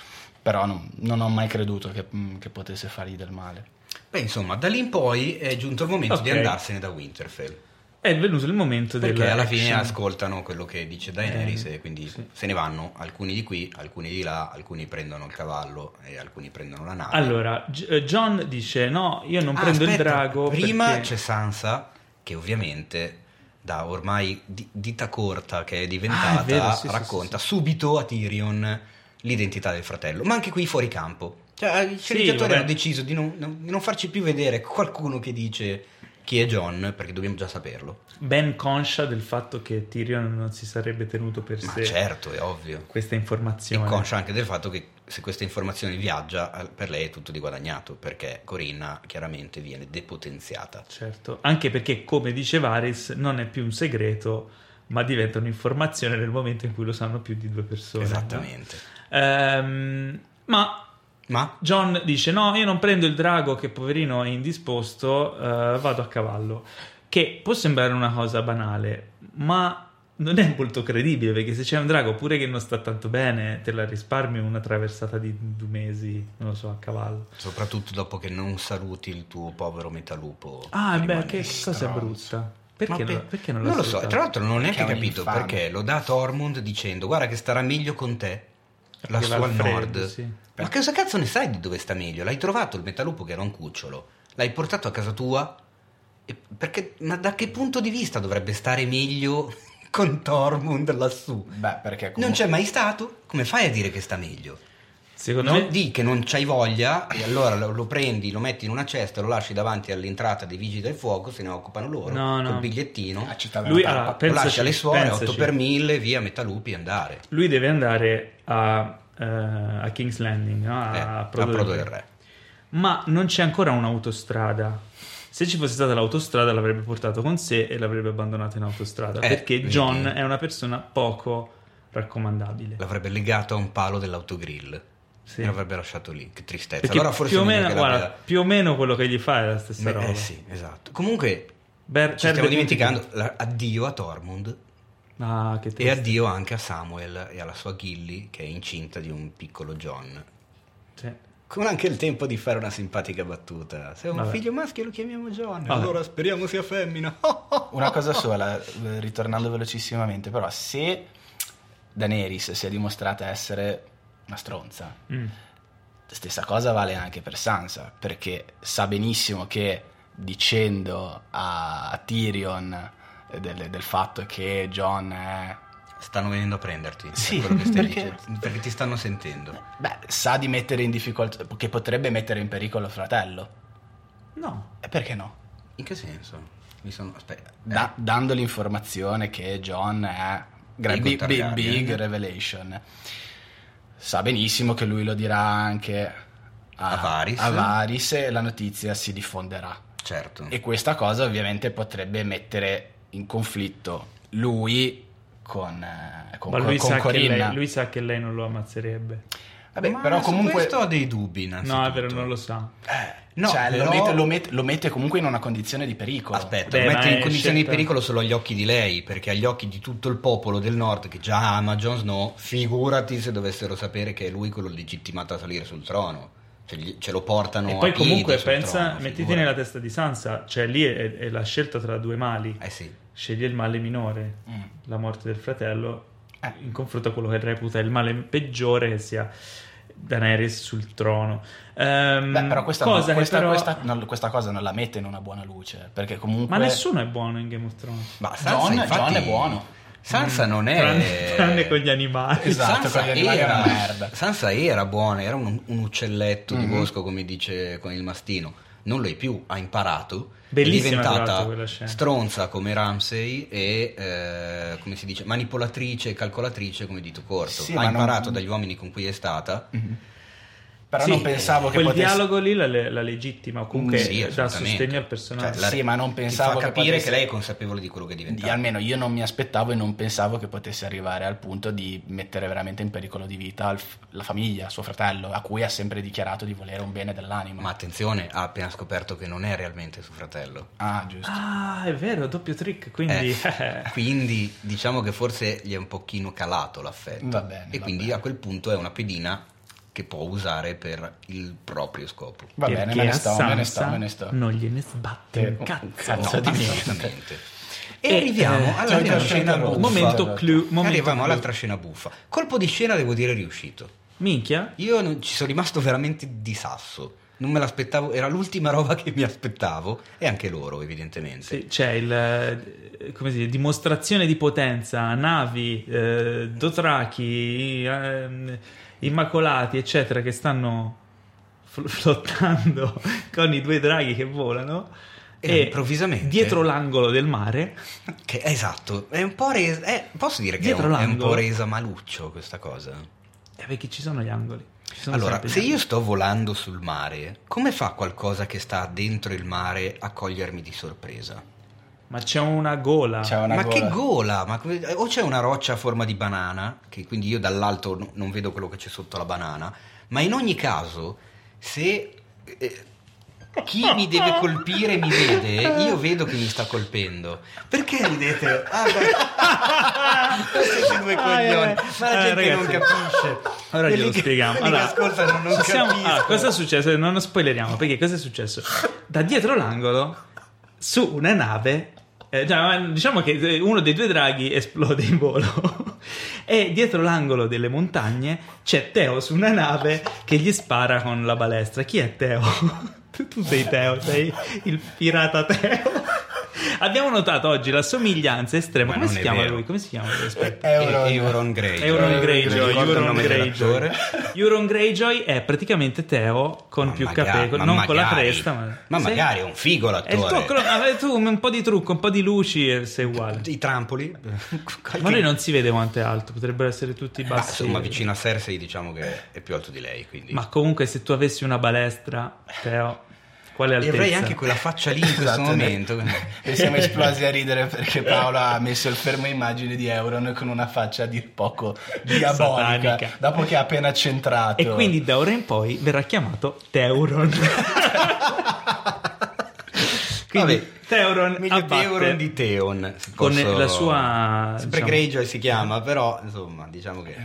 però non, non ho mai creduto che, mm, che potesse fargli del male. Beh, insomma, da lì in poi è giunto il momento di Ok. andarsene da Winterfell. È venuto il momento Perché della alla fine action. ascoltano quello che dice Daenerys Eh, e quindi sì. se ne vanno alcuni di qui, alcuni di là, alcuni prendono il cavallo e alcuni prendono la nave. Allora, G- eh, John dice: No, io non Ah, prendo il aspetta, drago. Prima perché... c'è Sansa che ovviamente da ormai di- dita corta che è diventata Ah, è vero, sì, racconta sì, subito a Tyrion l'identità del fratello, ma anche qui fuori campo. Cioè, i sceneggiatori hanno deciso di non, non- di non farci più vedere qualcuno che dice chi è John, perché dobbiamo già saperlo. Ben conscia del fatto che Tyrion non si sarebbe tenuto per Ma sé certo, è ovvio. questa E informazione. conscia anche del fatto che se questa informazione viaggia, per lei è tutto di guadagnato, perché Corinna chiaramente viene depotenziata. Certo, anche perché, come dice Varys, non è più un segreto, ma diventa un'informazione nel momento in cui lo sanno più di due persone. no? Esattamente. Ehm, ma Ma John dice: No, io non prendo il drago che poverino è indisposto, eh, vado a cavallo. Che può sembrare una cosa banale, ma non è molto credibile perché se c'è un drago pure che non sta tanto bene, te la risparmi una traversata di due mesi, non lo so, a cavallo. soprattutto dopo che non saluti il tuo povero metalupo. Ah, beh, che stronzo. cosa brutta. Perché, Ma non, per- perché non, non lo so, tra l'altro non ho neanche capito infame. perché lo dà Tormund dicendo guarda che starà meglio con te, Lassù va al nord. sì. Ma cosa cazzo ne sai di dove sta meglio? L'hai trovato il metalupo che era un cucciolo, l'hai portato a casa tua? E perché, ma da che punto di vista dovrebbe stare meglio con Tormund lassù? Beh, perché Non comunque... c'è mai stato? Come fai a dire che sta meglio? Secondo Non me di che non c'hai voglia e allora lo, lo prendi, lo metti in una cesta, lo lasci davanti all'entrata dei vigili del fuoco, se ne occupano loro No, no. col bigliettino, Lui- allora, Talpa. lo pensaci, lasci alle suore, pensaci. 8 per 1000, via Metalupi e andare. lui deve andare a, eh, a King's Landing, no? a, Eh, a a Prodo Prodo del del Re. Re. Ma non c'è ancora un'autostrada. Se ci fosse stata l'autostrada l'avrebbe portato con sé e l'avrebbe abbandonato in autostrada. Eh, perché vedi. John è una persona poco raccomandabile. L'avrebbe legato a un palo dell'autogrill Sì. e l'avrebbe lasciato lì. Che tristezza. Perché allora forse più, o meno, che guarda, più o meno quello che gli fa è la stessa Beh, roba. eh sì, esatto. Comunque Ber- Ci stiamo dimenticando la- addio a Tormund Ah, che e addio anche a Samuel e alla sua Gilly che è incinta di un piccolo John. Sì. Con anche il tempo di fare una simpatica battuta. Se è un Vabbè. figlio maschio lo chiamiamo John. Vabbè. Allora speriamo sia femmina. Una cosa sola, eh, ritornando velocissimamente, però se Daenerys si è dimostrata essere una stronza, Mm. stessa cosa vale anche per Sansa, perché sa benissimo che dicendo a Tyrion eh, del, del fatto che John è... Stanno venendo a prenderti. Sì, quello che stai perché- dicendo, perché ti stanno sentendo. Beh, sa di mettere in difficoltà, che potrebbe mettere in pericolo il fratello. No. E perché no? In che senso? Mi sono. Aspetta. Da- dando l'informazione che John è gra- Big big, big revelation. Sa benissimo che lui lo dirà anche a, A Varys. a Varys e la notizia si diffonderà. Certo. E questa cosa ovviamente potrebbe mettere in conflitto lui con, eh, con, Ma lui, con sa che Corinna. lei, lui sa che lei non lo ammazzerebbe. Vabbè, Ma però comunque... questo ho dei dubbi. No, è vero, non lo sa. Eh, No, cioè, però- lo, mette, lo mette- lo mette comunque in una condizione di pericolo. Aspetta, Beh, lo mette in è condizioni scelta- di pericolo solo agli occhi di lei, perché agli occhi di tutto il popolo del nord che già ama Jon Snow, figurati se dovessero sapere che è lui quello legittimato a salire sul trono. Cioè, gli- ce lo portano E a poi piedi comunque sul pensa, trono, mettiti nella testa di Sansa, cioè lì è, è la scelta tra due mali. Eh sì. Sceglie il male minore, Mm. la morte del fratello, Eh. in confronto a quello che reputa il male peggiore, che sia Daenerys sul trono. Ehm, Beh, però questa, cosa che questa, però- questa- non- questa cosa non la mette in una buona luce. Perché comunque. Ma nessuno è buono in Game of Thrones. Ma Sansa, John- infatti, John è buono. Sansa non è... Mm. Tranne, tranne con gli animali. Esatto, Sansa con gli animali era, una merda. Sansa era buona, era un, un uccelletto di Mhm. bosco, come dice con il mastino. Non lo è più, ha imparato. Bellissima, è diventata stronza come Ramsey e, eh, come si dice, manipolatrice e calcolatrice come Dito Corto. Sì, ha ma non- imparato dagli uomini con cui è stata. Mhm. Però Sì, non pensavo che quel potesse. dialogo lì la, la legittima, o comunque Mm, Sì, dà sostegno al personaggio. Cioè, la- Sì, ma non pensavo fa che capire potesse- che lei è consapevole di quello che è di- almeno io non mi aspettavo e non pensavo che potesse arrivare al punto di mettere veramente in pericolo di vita la famiglia, suo fratello, a cui ha sempre dichiarato di volere un bene dell'anima. Ma attenzione, ha appena scoperto che non è realmente suo fratello. Ah, giusto. Ah, è vero, doppio trick, quindi... Eh, quindi diciamo che forse gli è un pochino calato l'affetto. Va bene, E va quindi bene. a quel punto è una pedina che può usare per il proprio scopo. Va bene, perché me ne sto, me ne sto, me ne sto. non gliene sbatte un Un cazzo. cazzo No, di niente. assolutamente. E, E, arriviamo eh, alla cioè, scena buffa. Momento Esatto. clou. Momento Arriviamo clou. all'altra scena buffa. Colpo di scena devo dire riuscito. Minchia? Io non- ci sono rimasto veramente di sasso. Non me l'aspettavo, era l'ultima roba che mi aspettavo e anche loro evidentemente. Sì, c'è il eh, come si dice, dimostrazione di potenza, navi, eh, dotrachi, ehm, immacolati, eccetera, che stanno fl- flottando con i due draghi che volano. E improvvisamente- dietro l'angolo del mare, Che, esatto, è un po' resa. eh, posso dire che è un, è un po' resa maluccio questa cosa. eh, perché ci sono gli angoli. Allora, se io sto volando sul mare, come fa qualcosa che sta dentro il mare a cogliermi di sorpresa? Ma c'è una gola. C'è una Ma gola. che gola! Ma o c'è una roccia a forma di banana, che quindi io dall'alto no- non vedo quello che c'è sotto la banana, ma in ogni caso, se eh, chi mi deve colpire mi vede, io vedo che mi sta colpendo. Perché ridete? Ah, beh. Siete due coglioni, ma la Eh, gente non ragazzi, capisce. Ora glielo spieghiamo. quelli che Allora, ascoltano non possiamo- capiscono. ah, cosa è successo? Non spoileriamo perché cosa è successo? Da dietro l'angolo, su una nave, eh, diciamo che uno dei due draghi esplode in volo. e dietro l'angolo delle montagne c'è Teo su una nave che gli spara con la balestra. Chi è Teo? Tu, sei Teo, sei il pirata Teo. Abbiamo notato oggi la somiglianza estrema. Ma Come si chiama vero. lui? Come si chiama lui? Aspetta. Euron. Euron Greyjoy. Euron Greyjoy, Euron Greyjoy. Euron Greyjoy è praticamente Teo con Ma più magari- capelli, ma non con la magari- cresta, ma, ma Sì. magari è un figo È il tuo l'attore. vabbè, tu un po' di trucco, un po' di luci e sei uguale. I trampoli? Ma lui non si vede quanto è alto, potrebbero essere tutti Ma bassi. insomma, vicino a Cersei diciamo che è più alto di lei, quindi... Ma comunque se tu avessi una balestra, Teo, quale E altezza? avrei anche quella faccia lì in questo Esatto, momento. E siamo esplosi a ridere perché Paolo ha messo il fermo immagine di Euron con una faccia a dir poco diabolica Satanica. dopo che ha appena centrato. E quindi da ora in poi verrà chiamato Teuron. Quindi Vabbè, Theoron meglio Theoron di Theon. se con posso- la sua Sempre diciamo, Greyjoy si chiama, però insomma, diciamo che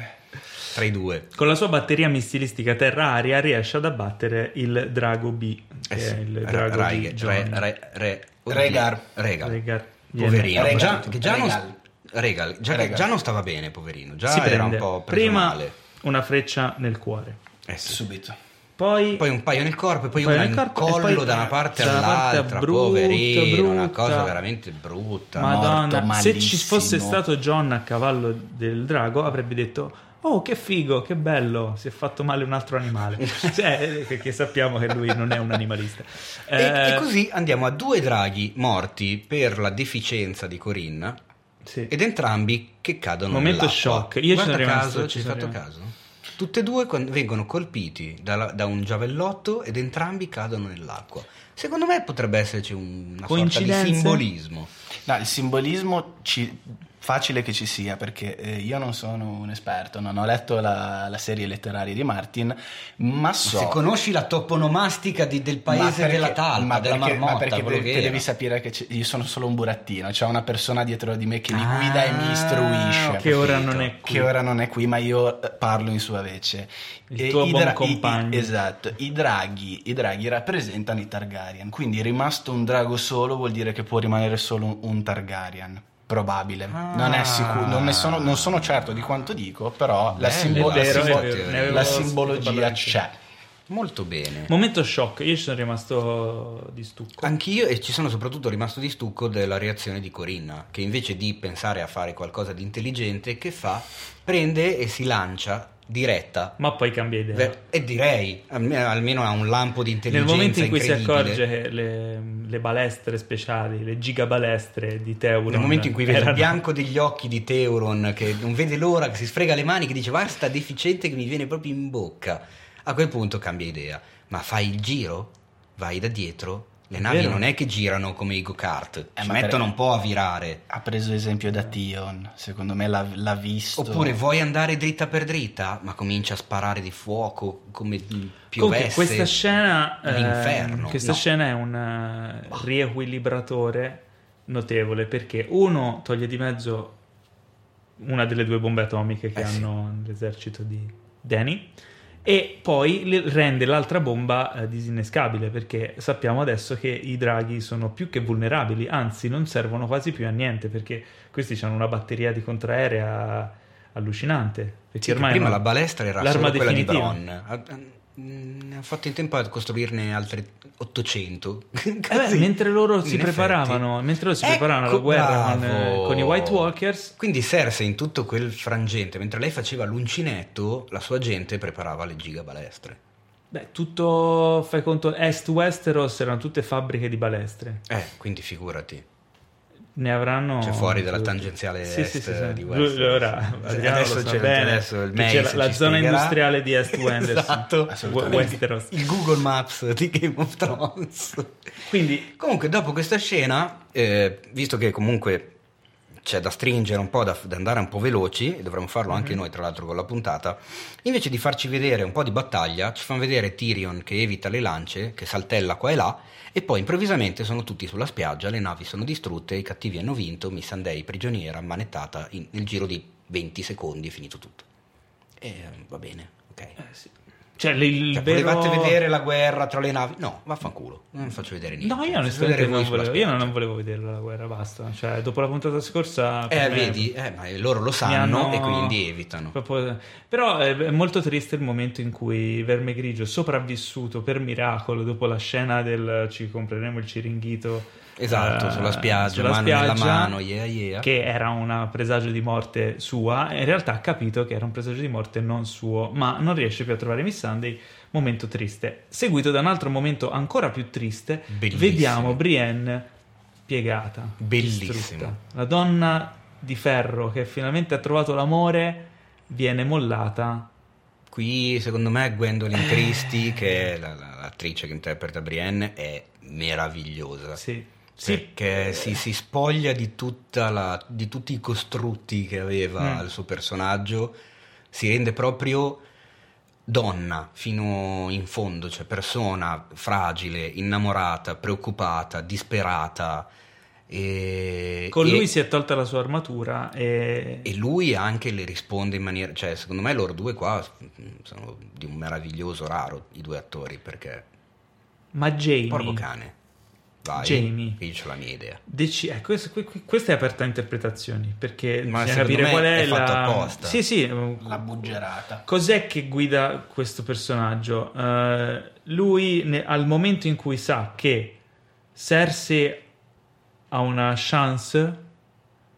tra i due. con la sua batteria missilistica terra-aria riesce ad abbattere il Drago B, che Eh sì, è il Ra- drago di re, re, re- Regar. Regal. Regar. Poverino. Regal. Già, che già non, Regal. Regal. Già, Regal. già non stava bene, poverino. Già si era prende un po' preso prima male. una freccia nel cuore, Eh sì. Subito. poi, Poi un paio nel corpo e poi Un paio una nel in corpo collo poi da una parte da una parte all'altra, brutta, poverino, una brutta. cosa veramente brutta. Madonna, morto se ci fosse stato John a cavallo del drago avrebbe detto Oh, che figo, che bello, si è fatto male un altro animale. Cioè, perché sappiamo che lui non è un animalista. E, Eh, e così andiamo a due draghi morti per la deficienza di Corinna sì. ed entrambi che cadono Momento nell'acqua. shock. Io ci Guarda sono rimasto, caso, ci ci sono fatto rimasto. caso? Tutte e due vengono colpiti dalla- da un giavellotto ed entrambi cadono nell'acqua. Secondo me potrebbe esserci un- una sorta di simbolismo. No, il simbolismo ci- facile che ci sia perché eh, io non sono un esperto, non ho letto la, la serie letteraria di Martin, ma so... Se conosci la toponomastica di- del paese perché- della talpa, ma della perché, marmotta, ma perché quello devi, che devi sapere che io sono solo un burattino, c'è una persona dietro di me che mi Ah, guida e mi istruisce. che ora capito. non è qui. che ora non è qui, ma io eh, parlo in sua vece. Il E tuo i buon dra- i- compagno. i- esatto, i draghi, i draghi rappresentano i Targaryen, quindi rimasto un drago solo vuol dire che può rimanere solo un, un Targaryen. Probabile, non è sicuro, non, ne sono, non sono certo di quanto dico, però la, Bella, simbo- è la vero, simbo- è vero, ne avevo la simbologia c'è. Molto bene. Momento shock, io ci sono rimasto di stucco. Anch'io e ci sono soprattutto rimasto di stucco della reazione di Corinna, che invece di pensare a fare qualcosa di intelligente, che fa? Prende e si lancia diretta. Ma poi cambia idea. E direi, almeno, ha un lampo di Nel intelligenza momento in cui si accorge che le, le balestre speciali, le gigabalestre di Teuron Nel momento in cui vede erano- il bianco degli occhi di Teuron, che non vede l'ora, che si sfrega le mani, che dice guarda sta deficiente che mi viene proprio in bocca. A quel punto cambia idea. Ma fai il giro? Vai da dietro? Le È navi vero. non è che girano come i go-kart, ci ma mettono per- un po' a virare. Ha preso esempio da Tion, secondo me l'ha, l'ha visto. Oppure vuoi andare dritta per dritta, ma comincia a sparare di fuoco come Comunque, piovesse questa scena, eh, l'inferno. questa No. scena è un eh, riequilibratore notevole perché uno toglie di mezzo una delle due bombe atomiche che Eh sì. hanno l'esercito di Danny e poi rende l'altra bomba eh, disinnescabile perché sappiamo adesso che i draghi sono più che vulnerabili, anzi non servono quasi più a niente perché questi hanno una batteria di contraerea allucinante. Perché Sì, ormai prima non- la balestra era l'arma solo quella definitiva. di Bronn. Ha, ha- ha fatto in tempo a costruirne altre 800. Eh mentre loro si In preparavano, effetti. mentre loro si Ecco, preparavano alla guerra con, eh, con i White Walkers, Quindi Cersei in tutto quel frangente, mentre lei faceva l'uncinetto, la sua gente preparava le gigabalestre. beh, tutto fai conto Est Westeros erano tutte fabbriche di balestre. Eh, quindi figurati. Ne avranno Cioè fuori dalla tangenziale Sì, est sì, sì, sì. di Lui- Westeros. ora Adriano Adesso lo sa c'è- bene adesso il Mace c'è la, la zona spiegherà. industriale di Est Westeros. esatto. Westeros. il Google Maps di Game of Thrones. Quindi Comunque, dopo questa scena, eh, visto che comunque c'è da stringere un po', da, da andare un po' veloci, e dovremmo farlo anche noi, tra l'altro, con la puntata, invece di farci vedere un po' di battaglia, ci fanno vedere Tyrion che evita le lance, che saltella qua e là, e poi improvvisamente sono tutti sulla spiaggia, le navi sono distrutte, i cattivi hanno vinto, Missandei prigioniera, ammanettata, in- nel giro di 20 secondi è finito tutto. E va bene, ok. eh, sì. Cioè il, Cioè, vero volevate vedere la guerra tra le navi? No, vaffanculo, non faccio vedere niente. No, io onestamente non volevo, io non volevo vederla la guerra, basta. Cioè, dopo la puntata scorsa... Eh, vedi, eh, ma loro lo sanno hanno- e quindi evitano. proprio- Però è è molto triste il momento in cui Verme Grigio, sopravvissuto per miracolo dopo la scena del ci compreremo il ciringhito Esatto, eh, sulla spiaggia, sulla mano nella spiaggia, mano, yeah, yeah. che era un presagio di morte sua, in realtà ha capito che era un presagio di morte non suo, ma non riesce più a trovare Missandei, momento triste. Seguito da un altro momento ancora più triste, Bellissimo. vediamo Brienne piegata, Bellissimo. distrutta. La donna di ferro che finalmente ha trovato l'amore viene mollata. Qui, secondo me, Gwendolyn Christie, che è la- la- l'attrice che interpreta Brienne, è meravigliosa. Sì. Sì, Perché si, si spoglia di, tutta la- di tutti i costrutti che aveva Mm. il suo personaggio, si rende proprio donna fino in fondo, cioè persona fragile, innamorata, preoccupata, disperata. E, Con e- lui si è tolta la sua armatura e... e lui anche le risponde in maniera, cioè secondo me loro due qua sono di un meraviglioso raro, i due attori, perché Ma Jamie... porco cane, vai, Jamie. io ho la mia idea. Deci- eh, questo- que- que- questa è aperta a interpretazioni perché Ma bisogna capire qual è, è fatto la... apposta. Sì, sì, eh, La buggerata. Cos'è che guida questo personaggio? Eh, lui, ne- al momento in cui sa che Cersei ha una chance,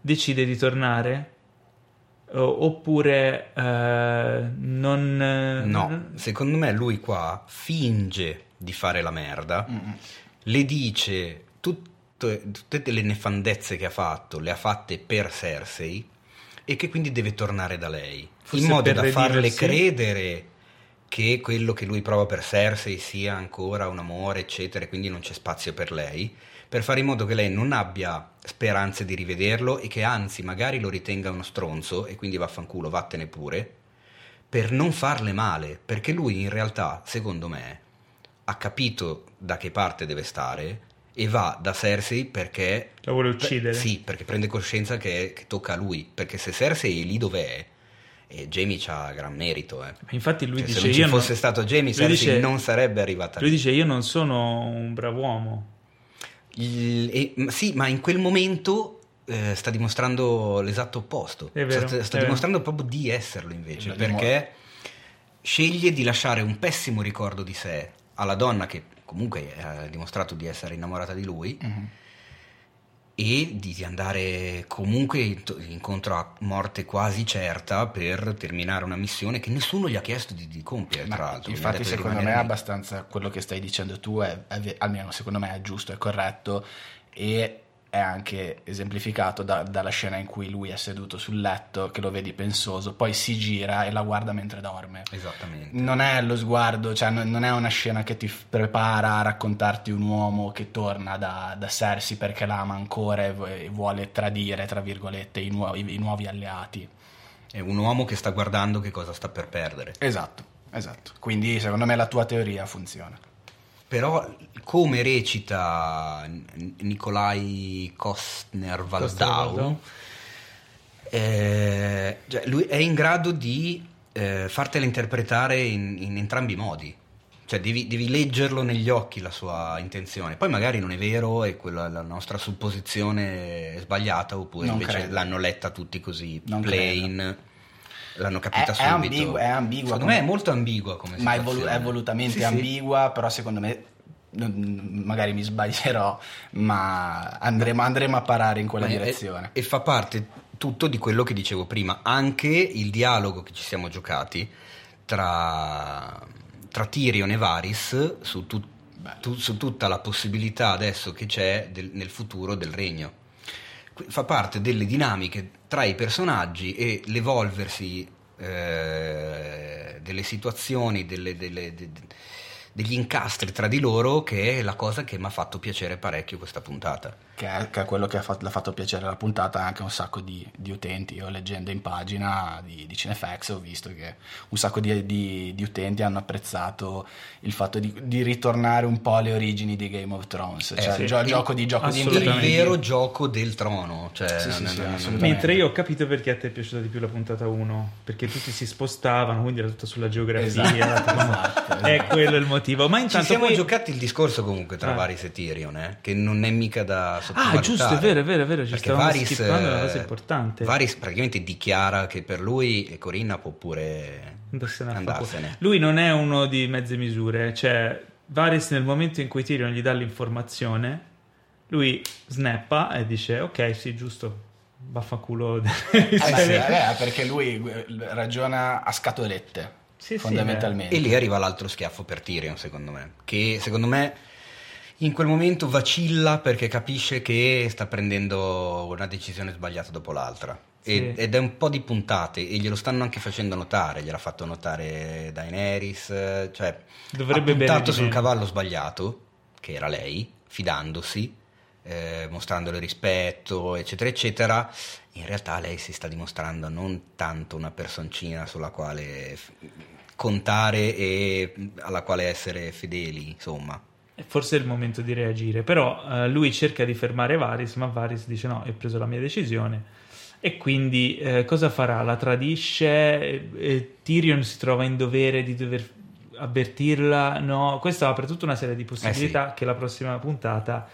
decide di tornare? Oppure eh, non... No, secondo me lui qua finge di fare la merda, le dice tutte, tutte le nefandezze che ha fatto, le ha fatte per Cersei e che quindi deve tornare da lei, Forse in modo da farle redimersi? credere che quello che lui prova per Cersei sia ancora un amore, eccetera, e quindi non c'è spazio per lei, per fare in modo che lei non abbia speranze di rivederlo e che anzi magari lo ritenga uno stronzo e quindi vaffanculo, vattene pure, per non farle male, perché lui in realtà, secondo me, ha capito da che parte deve stare e va da Cersei perché... La vuole uccidere? Sì, perché prende coscienza che, che tocca a lui, perché se Cersei è lì dov'è, e Jamie c'ha gran merito, eh. Ma Infatti lui Cioè, dice se non ci io fosse non... stato Jamie, lui Cersei dice- non sarebbe arrivata Lui lì. dice io non sono un bravo uomo. Il- e- sì, ma in quel momento eh, sta dimostrando l'esatto opposto. È vero, sta sta è dimostrando proprio di esserlo invece, perché sceglie di lasciare un pessimo ricordo di sé alla donna che comunque ha dimostrato di essere innamorata di lui Mhm. e di andare comunque in- incontro a morte quasi certa per terminare una missione che nessuno gli ha chiesto di, di compiere, Ma tra l'altro. Infatti secondo me è abbastanza quello che stai dicendo tu è, è almeno secondo me è giusto, è corretto e è anche esemplificato da- dalla scena in cui lui è seduto sul letto che lo vedi pensoso poi si gira e la guarda mentre dorme Esattamente. non è lo sguardo, cioè non non è una scena che ti prepara a raccontarti un uomo che torna da, da Cersei perché l'ama ancora e e vuole tradire, tra virgolette, i nuovi, i nuovi alleati. È un uomo che sta guardando che cosa sta per perdere. Esatto, esatto. Quindi secondo me la tua teoria funziona. Però come recita Nikolai Kostner Valdau, eh, cioè, lui è in grado di eh, fartela interpretare in, in entrambi i modi. Cioè devi, devi leggerlo negli occhi la sua intenzione. Poi magari non è vero e quella la nostra supposizione è sbagliata oppure Non invece credo. l'hanno letta tutti così Non plain. L'hanno capita È- è subito. ambigua- è ambigua Secondo come- me è molto ambigua come Ma è, situazione. è volutamente Sì, sì. ambigua, però secondo me, magari mi sbaglierò, ma andremo, andremo a parare in quella è- direzione. E, fa parte tutto di quello che dicevo prima, anche il dialogo che ci siamo giocati tra, tra Tyrion e Varys su, tu- tu- su tutta la possibilità adesso che c'è del- nel futuro del regno. Fa parte delle dinamiche tra i personaggi e l'evolversi eh, delle situazioni, delle- delle- de- degli incastri tra di loro, che è la cosa che mi ha fatto piacere parecchio questa puntata. Che è, che è quello che ha fatto, l'ha fatto piacere la puntata anche a un sacco di, di utenti. Io leggendo in pagina di, di Cinefax ho visto che un sacco di, di- di utenti hanno apprezzato il fatto di, di ritornare un po' alle origini di Game of Thrones, Eh, cioè sì. il gio- Il- gioco di gioco di il vero gioco del trono. Cioè, Sì, sì, non- non- assolutamente. Mentre io ho capito perché a te è piaciuta di più la puntata 1, perché tutti si spostavano, quindi era tutto sulla geografia. Esatto, era tutto- esatto, È esatto. quello il motivo. Ma Ci intanto siamo poi- giocati il discorso comunque tra Ah. Varys e Tyrion, eh, che non è mica da sottovalutare. Ah, giusto, è vero, è vero, è vero, ci Perché stavamo Varys, skippando una eh, cosa importante. Varys praticamente dichiara che per lui Corinna può pure Andarsene. Lui non è uno di mezze misure, cioè Varys nel momento in cui Tyrion gli dà l'informazione, lui snappa e dice ok, sì, giusto, vaffanculo. Eh, ma sì, eh, perché lui eh, ragiona a scatolette, Sì, sì, fondamentalmente. E lì arriva l'altro schiaffo per Tyrion, secondo me. Che secondo me in quel momento vacilla perché capisce che sta prendendo una decisione sbagliata dopo l'altra. Sì. ed è un po' di puntate e glielo stanno anche facendo notare. Gliel'ha fatto notare Daenerys. Cioè, Dovrebbe ha puntato sul cavallo sbagliato, che era lei, fidandosi, eh, mostrandole rispetto, eccetera, eccetera. In realtà lei si sta dimostrando non tanto una personcina sulla quale contare e alla quale essere fedeli, insomma. Forse è il momento di reagire, però eh, lui cerca di fermare Varys, ma Varys dice no, ho preso la mia decisione. E quindi eh, cosa farà? La tradisce? E Tyrion si trova in dovere di dover avvertirla? No, questo apre tutta una serie di possibilità Eh sì. che la prossima puntata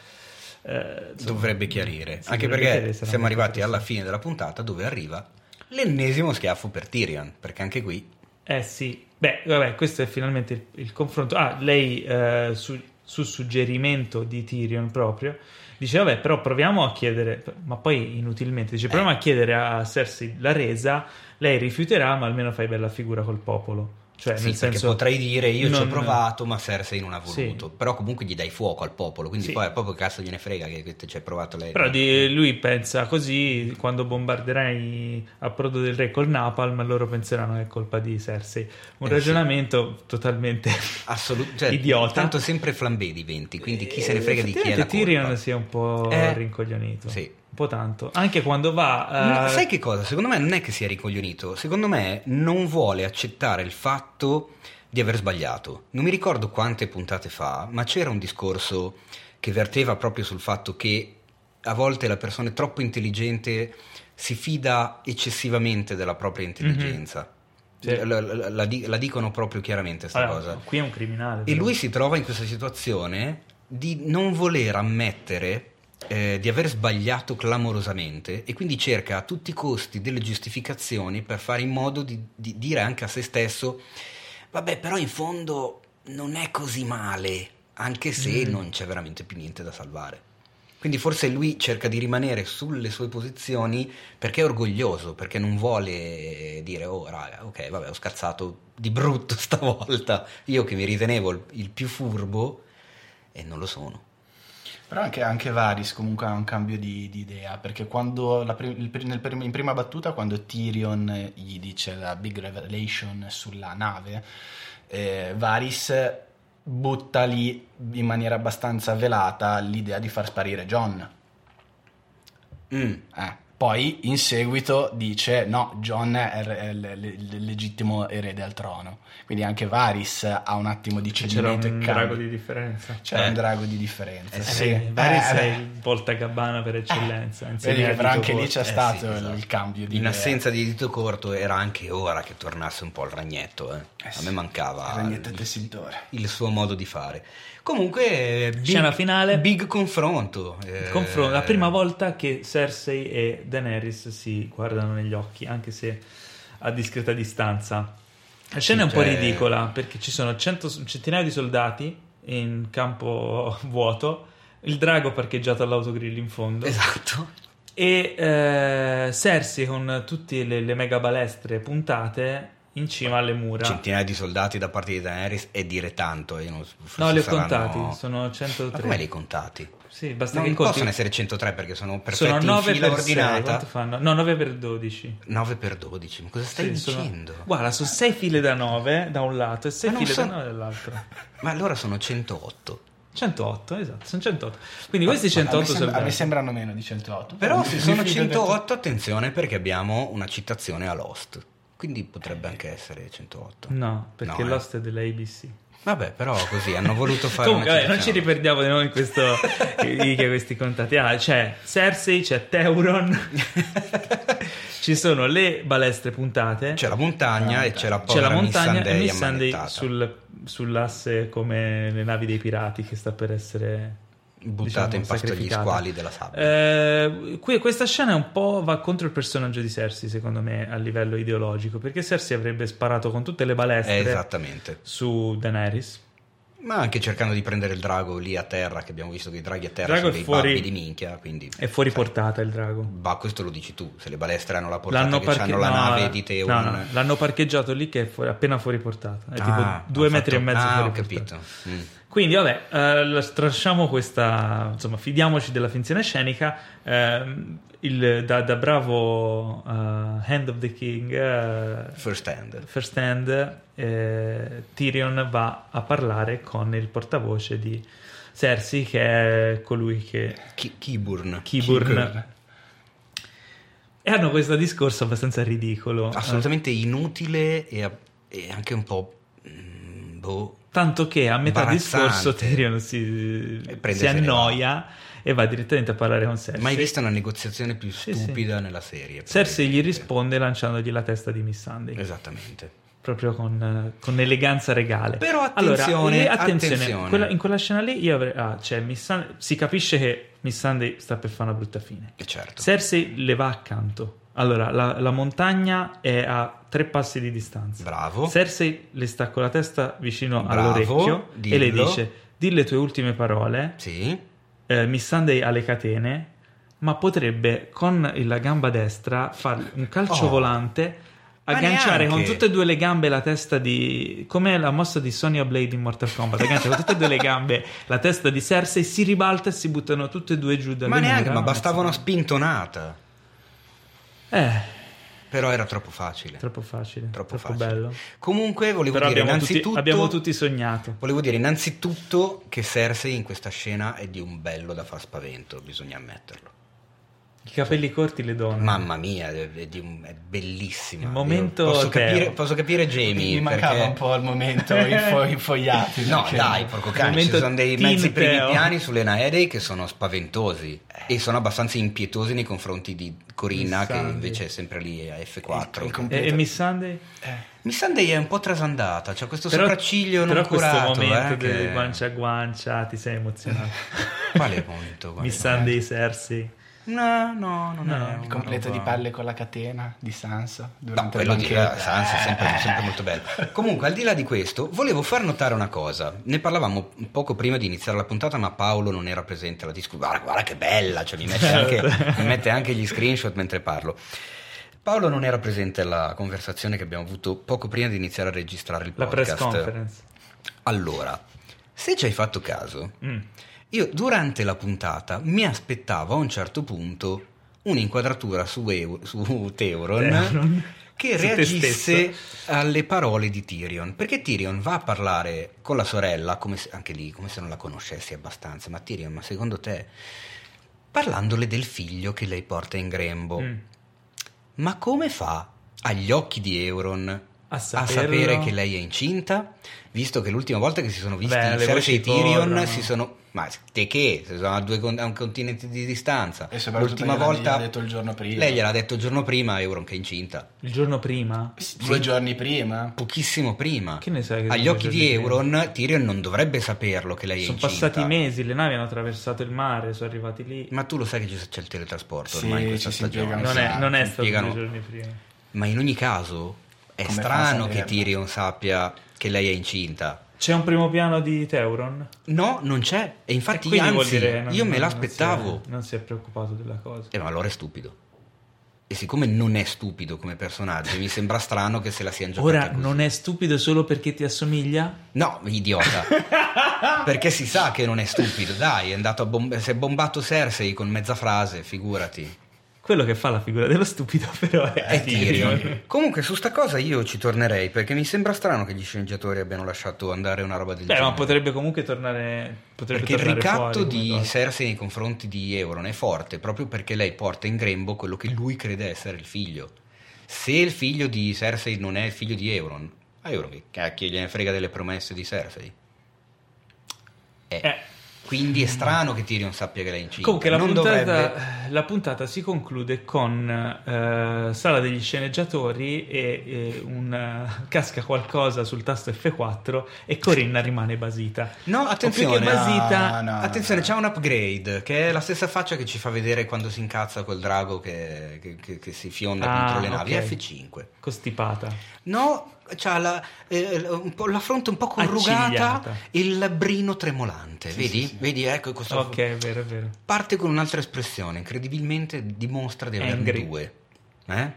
eh, Dovrebbe chiarire, sì, anche dovrebbe perché chiarire, siamo arrivati alla fine della puntata dove arriva l'ennesimo schiaffo per Tyrion, perché anche qui Eh sì, beh, vabbè, questo è finalmente il, il confronto. Ah, lei eh, su, su suggerimento di Tyrion proprio dice, vabbè, però proviamo a chiedere, ma poi inutilmente, dice, proviamo a chiedere a Cersei la resa, lei rifiuterà, ma almeno fai bella figura col popolo. Cioè, Sì, nel senso, potrei dire io ci ho non- provato, ma Cersei non ha Sì. voluto. Però comunque gli dai fuoco al popolo, quindi Sì. poi proprio cazzo gliene frega che, ci hai provato lei. Però di- lui pensa così, quando bombarderai a Prodo del Re col Napalm, loro penseranno che è colpa di Cersei. Un Eh sì. ragionamento totalmente Assolut- cioè, idiota. Tanto sempre flambé di 20, quindi chi se ne frega di chi è la Effettivamente Tyrion colpa. si è un po' Eh, rincoglionito. sì. Un po' tanto. Anche quando va... No, eh, sai che cosa? Secondo me non è che sia ricoglionito, secondo me non vuole accettare il fatto di aver sbagliato. Non mi ricordo quante puntate fa, ma c'era un discorso che verteva proprio sul fatto che a volte la persona è troppo intelligente si fida eccessivamente della propria intelligenza. Sì. La, la- la di- la dicono proprio chiaramente questa allora, cosa. Qui è un criminale. E lui si trova in questa situazione di non voler ammettere eh, di aver sbagliato clamorosamente e quindi cerca a tutti i costi delle giustificazioni per fare in modo di, di dire anche a se stesso vabbè però in fondo non è così male anche se Mm. non c'è veramente più niente da salvare. Quindi forse lui cerca di rimanere sulle sue posizioni perché è orgoglioso, perché non vuole dire oh raga, ok, vabbè, ho scazzato di brutto stavolta, io che mi ritenevo il, il più furbo e non lo sono. Però anche, anche Varys comunque ha un cambio di, di idea, perché quando la pri- il pri- nel prim- in prima battuta, quando Tyrion gli dice la big revelation sulla nave, eh, Varys butta lì in maniera abbastanza velata l'idea di far sparire John. Mm. Eh, Poi in seguito dice no, John è il, legittimo erede al trono. Quindi anche Varys ha un attimo di C'era cedimento un e drago cambio. di differenza. C'era Eh. un drago di differenza. Eh, sì. Eh, Varys Eh, è eh. il voltagabbana per eccellenza. Vedi insieme che a però anche lì Corto. c'è Eh, stato sì, il- esatto. il cambio di In idea. assenza di dito corto era anche ora che tornasse un po' il ragnetto, eh. Eh a sì, me mancava il il suo modo di fare. Comunque, big, Scena finale. big confronto. Eh, confronto- la prima volta che Cersei e Daenerys si guardano negli occhi, anche se a discreta distanza. La scena è un po' cioè- ridicola perché ci sono cento- centinaia di soldati in campo vuoto, il drago parcheggiato all'autogrill in fondo Esatto. e eh, Cersei con tutte le, le mega balestre puntate in cima alle mura. Centinaia di soldati da parte di Daenerys e dire tanto. Forse No, li ho saranno- contati, sono Ma 103. come li hai contati? Sì, basta Non che conti. possono essere 103 perché sono perfetti sono in 9 fila per 6, ordinata. quanto fanno? No, 9 per 12. 9 per 12. Ma cosa stai Sì, sono- dicendo? Guarda, sono 6 file da 9 da un lato e 6 Ma non file sono- da 9 dall'altro. Ma allora sono 108. 108, esatto, sono 108. Quindi questi Ma a me 108 sembra- a me sembrano meno di 108. Però se sono fido del- 108, attenzione perché abbiamo una citazione a Lost. Quindi potrebbe anche essere 108. No, perché No, eh. l'host è dell'ABC. Vabbè, però così hanno voluto fare Comunque, una vabbè, non ci riperdiamo di noi in questo di che questi contatti. Ah, c'è Cersei, c'è Teuron, ci sono le balestre puntate, C'è la montagna e c'è la c'è la montagna Missandei e Missandei ammanettata. sul- sull'asse come le navi dei pirati che sta per essere buttata diciamo, in pasto agli sacrificata. squali della sabbia. Eh, qui, questa scena un po' va contro il personaggio di Cersei, secondo me, a livello ideologico, perché Cersei avrebbe sparato con tutte le balestre Eh, su Daenerys. Ma anche cercando di prendere il drago lì a terra, che abbiamo visto che i draghi a terra Drago sono è dei fuori- babbi di minchia, quindi... È fuori sai, portata il drago. Ma questo lo dici tu, se le balestre hanno la portata L'hanno, che parche- hanno la no, nave di Theon... no, no, l'hanno parcheggiato lì che è fuori- appena fuori portata. È Ah, tipo due metri fatto- e mezzo Ah, fuori ho portata. capito. Mm. Quindi, vabbè, eh, la- strasciamo questa. Insomma, fidiamoci della finzione scenica. ehm, il- da, da bravo eh, Hand of the King, eh, First hand. First Hand, eh, Tyrion va a parlare con il portavoce di Cersei, che è colui che. Ki- Kiburn. Kiburn. Kiburn. E hanno questo discorso abbastanza ridicolo. Assolutamente inutile e, e anche un po'... mm, boh, Tanto che a metà discorso Tyrion si, si annoia e va direttamente a parlare con Cersei. mai vista una negoziazione più Sì, stupida nella serie. Cersei gli risponde lanciandogli la testa di Miss Sunday. Esattamente. proprio con, con eleganza regale. Però attenzione, allora, eh, attenzione, attenzione. quella- in quella scena lì io avrei, ah, cioè, Miss Sun- si capisce che Miss Sunday sta per fare una brutta fine. E certo. Cersei le va accanto. Allora, la, la montagna è a tre passi di distanza. Bravo. Cersei le sta con la testa vicino Bravo, all'orecchio e le dillo. dice: Di le tue ultime parole. Sì. Eh, Miss Sunday ha le catene, ma potrebbe con la gamba destra fare un calcio Oh. volante, agganciare con tutte e due le gambe la testa di. come la mossa di Sonya Blade in Mortal Kombat. Aggancia con tutte e due le gambe la testa di Cersei, si ribalta e si buttano tutte e due giù dalle Ma neanche, ma bastava una spintonata. Eh, Però era troppo facile. troppo facile, Troppo troppo, facile. bello. Comunque volevo Però dire abbiamo tutti, innanzitutto abbiamo tutti sognato. Volevo dire innanzitutto che Cersei in questa scena è di un bello da far spavento, bisogna ammetterlo. I capelli corti le donne. Mamma mia, è, è bellissima. Il momento posso, capire, posso capire Jamie Mi mancava perché... un po' il momento info- infogliati. No, perché- dai, porco cane, ci sono dei mezzi primi Teo. piani sulle Naedei che sono spaventosi e sono abbastanza impietosi nei confronti di Corinna che invece è sempre lì a F4. Il- il com- E, e Miss Sunday? Miss Sunday è un po' trasandata, c'ha questo Però- sopracciglio non però curato. questo momento eh, del che- guancia a guancia ti sei emozionato. Quale momento? Quale Miss Sunday Cersei. No, no, non No, è il completo roba- di palle con la catena di Sansa No, durante quello di eh, Sansa è sempre, sempre molto bello. Comunque, al di là di questo, volevo far notare una cosa. Ne parlavamo poco prima di iniziare la puntata, ma Paolo non era presente alla discussione. Guarda, guarda che bella, cioè, mi, mette anche, mi mette anche gli screenshot mentre parlo. Paolo non era presente alla conversazione che abbiamo avuto poco prima di iniziare a registrare il La press podcast. conference. Allora, se ci hai fatto caso, Mm. Io durante la puntata mi aspettavo a un certo punto un'inquadratura su, Eu- su Teuron, Teuron. che reagisse alle parole di Tyrion. Perché Tyrion va a parlare con la sorella, come se- anche lì, come se non la conoscessi abbastanza. Ma Tyrion, ma secondo te, parlandole del figlio che lei porta in grembo, Mm. ma come fa agli occhi di Euron A a sapere che lei è incinta? Visto che l'ultima volta che si sono visti Beh, Cersei e Tyrion si sono... Ma te che? Si sono a, due a un continente di distanza. E L'ultima volta... gliel'ha detto il giorno prima. Lei gliel'ha detto il giorno prima Euron che è incinta. Il giorno prima? Due giorni prima. Pochissimo prima. Che ne sai che Agli occhi di prima? Euron, Tyrion non dovrebbe saperlo che lei è Sono incinta. passati mesi, le navi hanno attraversato il mare, sono arrivati lì. Ma tu lo sai che c'è il teletrasporto Sì, ormai in questa stagione. non, è, non è stato due giorni prima. Ma in ogni caso è Come strano che? Tyrion sappia che lei è incinta. C'è un primo piano di Teuron? No, non c'è. E infatti, E anzi, dire, non- io me l'aspettavo. Non si, è, non si è preoccupato della cosa. Eh, ma allora è stupido. E siccome non è stupido come personaggio, mi sembra strano che se la siano giocata Ora così. non è stupido solo perché ti assomiglia? No, idiota. Perché si sa che non è stupido. Dai, è andato a bomb- si è bombato Cersei con mezza frase, figurati. Quello che fa la figura dello stupido, però è, È Tyrion. Comunque, su sta cosa io ci tornerei perché mi sembra strano che gli sceneggiatori abbiano lasciato andare una roba del Beh, genere. ma potrebbe comunque tornare. Potrebbe Perché il tornare ricatto fuori di. Cersei nei confronti di Euron è forte proprio perché lei porta in grembo quello che lui crede essere il figlio. Se il figlio di Cersei non è il figlio di Euron, a Euron che cacchio gliene frega delle promesse di Cersei? Eh, Eh. Quindi è strano che Tyrion sappia che lei è incinta. Comunque la puntata, dovrebbe. la puntata si conclude con eh, sala degli sceneggiatori e, e un, eh, casca qualcosa sul tasto F4 e Corinna rimane basita. No, attenzione. basita, No, no, Attenzione, no. c'è un upgrade che è la stessa faccia che ci fa vedere quando si incazza quel drago che, che- che- che si fionda Ah, contro le navi. ok. F5. costipata. No, c'ha la, eh, un po', la fronte un po' corrugata, Accigliata. il brino tremolante. Sì, vedi? sì, sì. Vedi, ecco questo. Ok, è vero, è vero. Parte con un'altra espressione, incredibilmente dimostra di averne due. Eh?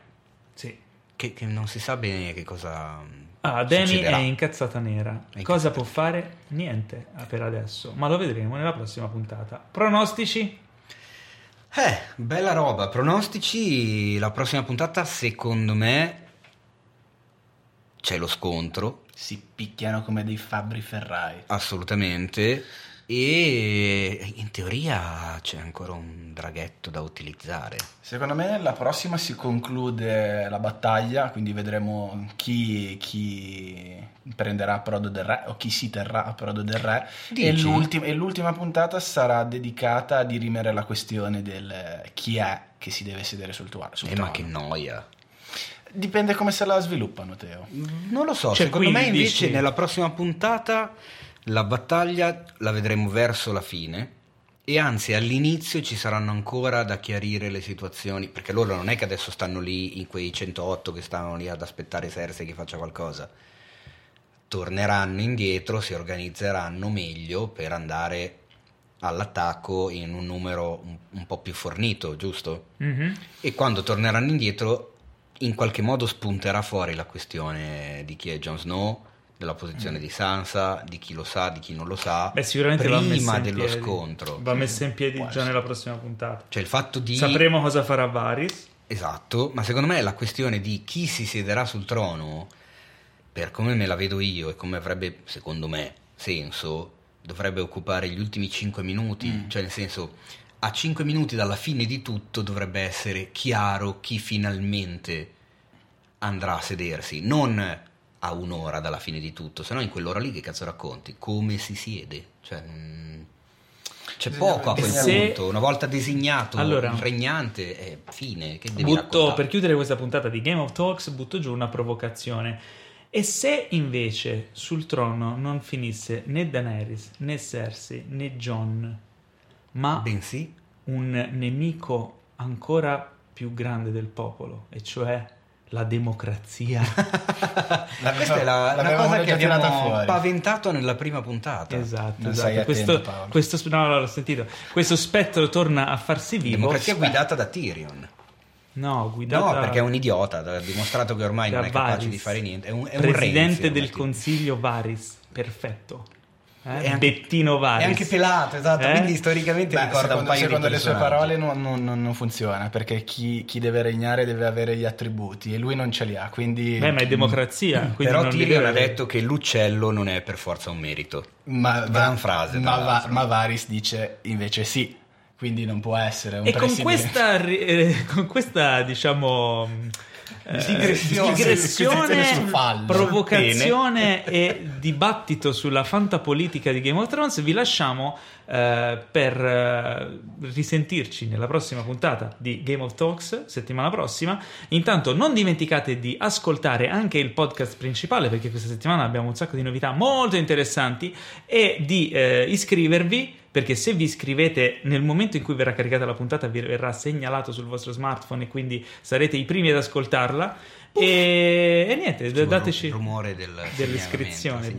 Sì. Che, che non si sa bene che cosa. Ah, Dani succederà. è incazzata nera. È Cosa incazzata. può fare? Niente ah, per adesso, ma lo vedremo nella prossima puntata. Pronostici? Eh, bella roba. Pronostici, la prossima puntata, secondo me, c'è lo scontro, Si picchiano come dei fabbri ferrai. assolutamente. E in teoria c'è ancora un draghetto da utilizzare. Secondo me la prossima si conclude la battaglia, quindi vedremo chi, chi prenderà Prodo del Re o chi si terrà a Prodo del Re. E l'ultima, e l'ultima, puntata sarà dedicata a dirimere la questione del chi è che si deve sedere sul tuo sul eh, ma che noia. Dipende come se la sviluppano, Teo. Non lo so, cioè, secondo me invece dici... nella prossima puntata la battaglia la vedremo verso la fine e anzi all'inizio ci saranno ancora da chiarire le situazioni, perché loro non è che adesso stanno lì in quei 108 che stanno lì ad aspettare Cersei che faccia qualcosa. Torneranno indietro, si organizzeranno meglio per andare all'attacco in un numero un, un po' più fornito, giusto? Mm-hmm. E quando torneranno indietro in qualche modo spunterà fuori la questione di chi è Jon Snow della posizione mm. di Sansa, di chi lo sa, di chi non lo sa, Beh, sicuramente prima dello scontro. Va messa in piedi già nella prossima puntata. Cioè il fatto di... Sapremo cosa farà Varys. Esatto, ma secondo me la questione di chi si siederà sul trono, per come me la vedo io e come avrebbe, secondo me, senso, dovrebbe occupare gli ultimi 5 minuti, mm. cioè nel senso a 5 minuti dalla fine di tutto dovrebbe essere chiaro chi finalmente andrà a sedersi, non a un'ora dalla fine di tutto, se no in quell'ora lì che cazzo racconti? Come si siede? Cioè, mm, c'è poco a quel se... punto, una volta designato allora, il regnante è fine. Che devi butto, per chiudere questa puntata di Game of Talks, butto giù una provocazione. E se invece sul trono non finisse né Daenerys, né Cersei, né John, ma Bensì. un nemico ancora più grande del popolo, e cioè la democrazia. la, questa è la, la cosa che abbiamo fuori. paventato nella prima puntata. Esatto, esatto. Questo, questo, no, l'ho sentito. questo spettro torna a farsi vivo. Democrazia guidata da Tyrion. No, guidata... No, perché è un idiota, ha dimostrato che ormai non è capace Varys. di fare niente. È un, è un Presidente Renzi, del Consiglio Varys, perfetto. Eh? Anche, Bettino Varis. È anche pelato, esatto. Eh? Quindi storicamente Beh, ricorda secondo, un paio secondo di le sue parole non, non, non, funziona perché chi, chi, deve regnare deve avere gli attributi e lui non ce li ha. Quindi... Beh, ma è democrazia. Però Tyrion ha detto che l'uccello non è per forza un merito. Ma, Gran frase. Ma, va, ma Varis dice invece sì. Quindi non può essere un e presidente. con questa, eh, con questa diciamo digressione, digressione provocazione e dibattito sulla fantapolitica di Game of Thrones vi lasciamo eh, per eh, risentirci nella prossima puntata di Game of Talks settimana prossima intanto non dimenticate di ascoltare anche il podcast principale perché questa settimana abbiamo un sacco di novità molto interessanti e di eh, iscrivervi perché se vi iscrivete nel momento in cui verrà caricata la puntata vi verrà segnalato sul vostro smartphone e quindi sarete i primi ad ascoltarla e, e, niente, C'è dateci il rumore del dell'iscrizione.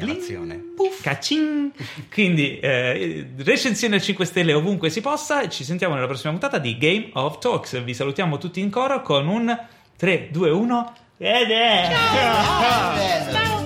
Puff, cacin. Quindi eh, recensione a 5 stelle ovunque si possa e ci sentiamo nella prossima puntata di Game of Talks. Vi salutiamo tutti in coro con un 3, 2, 1 ed è... Ciao! Ciao! Ciao!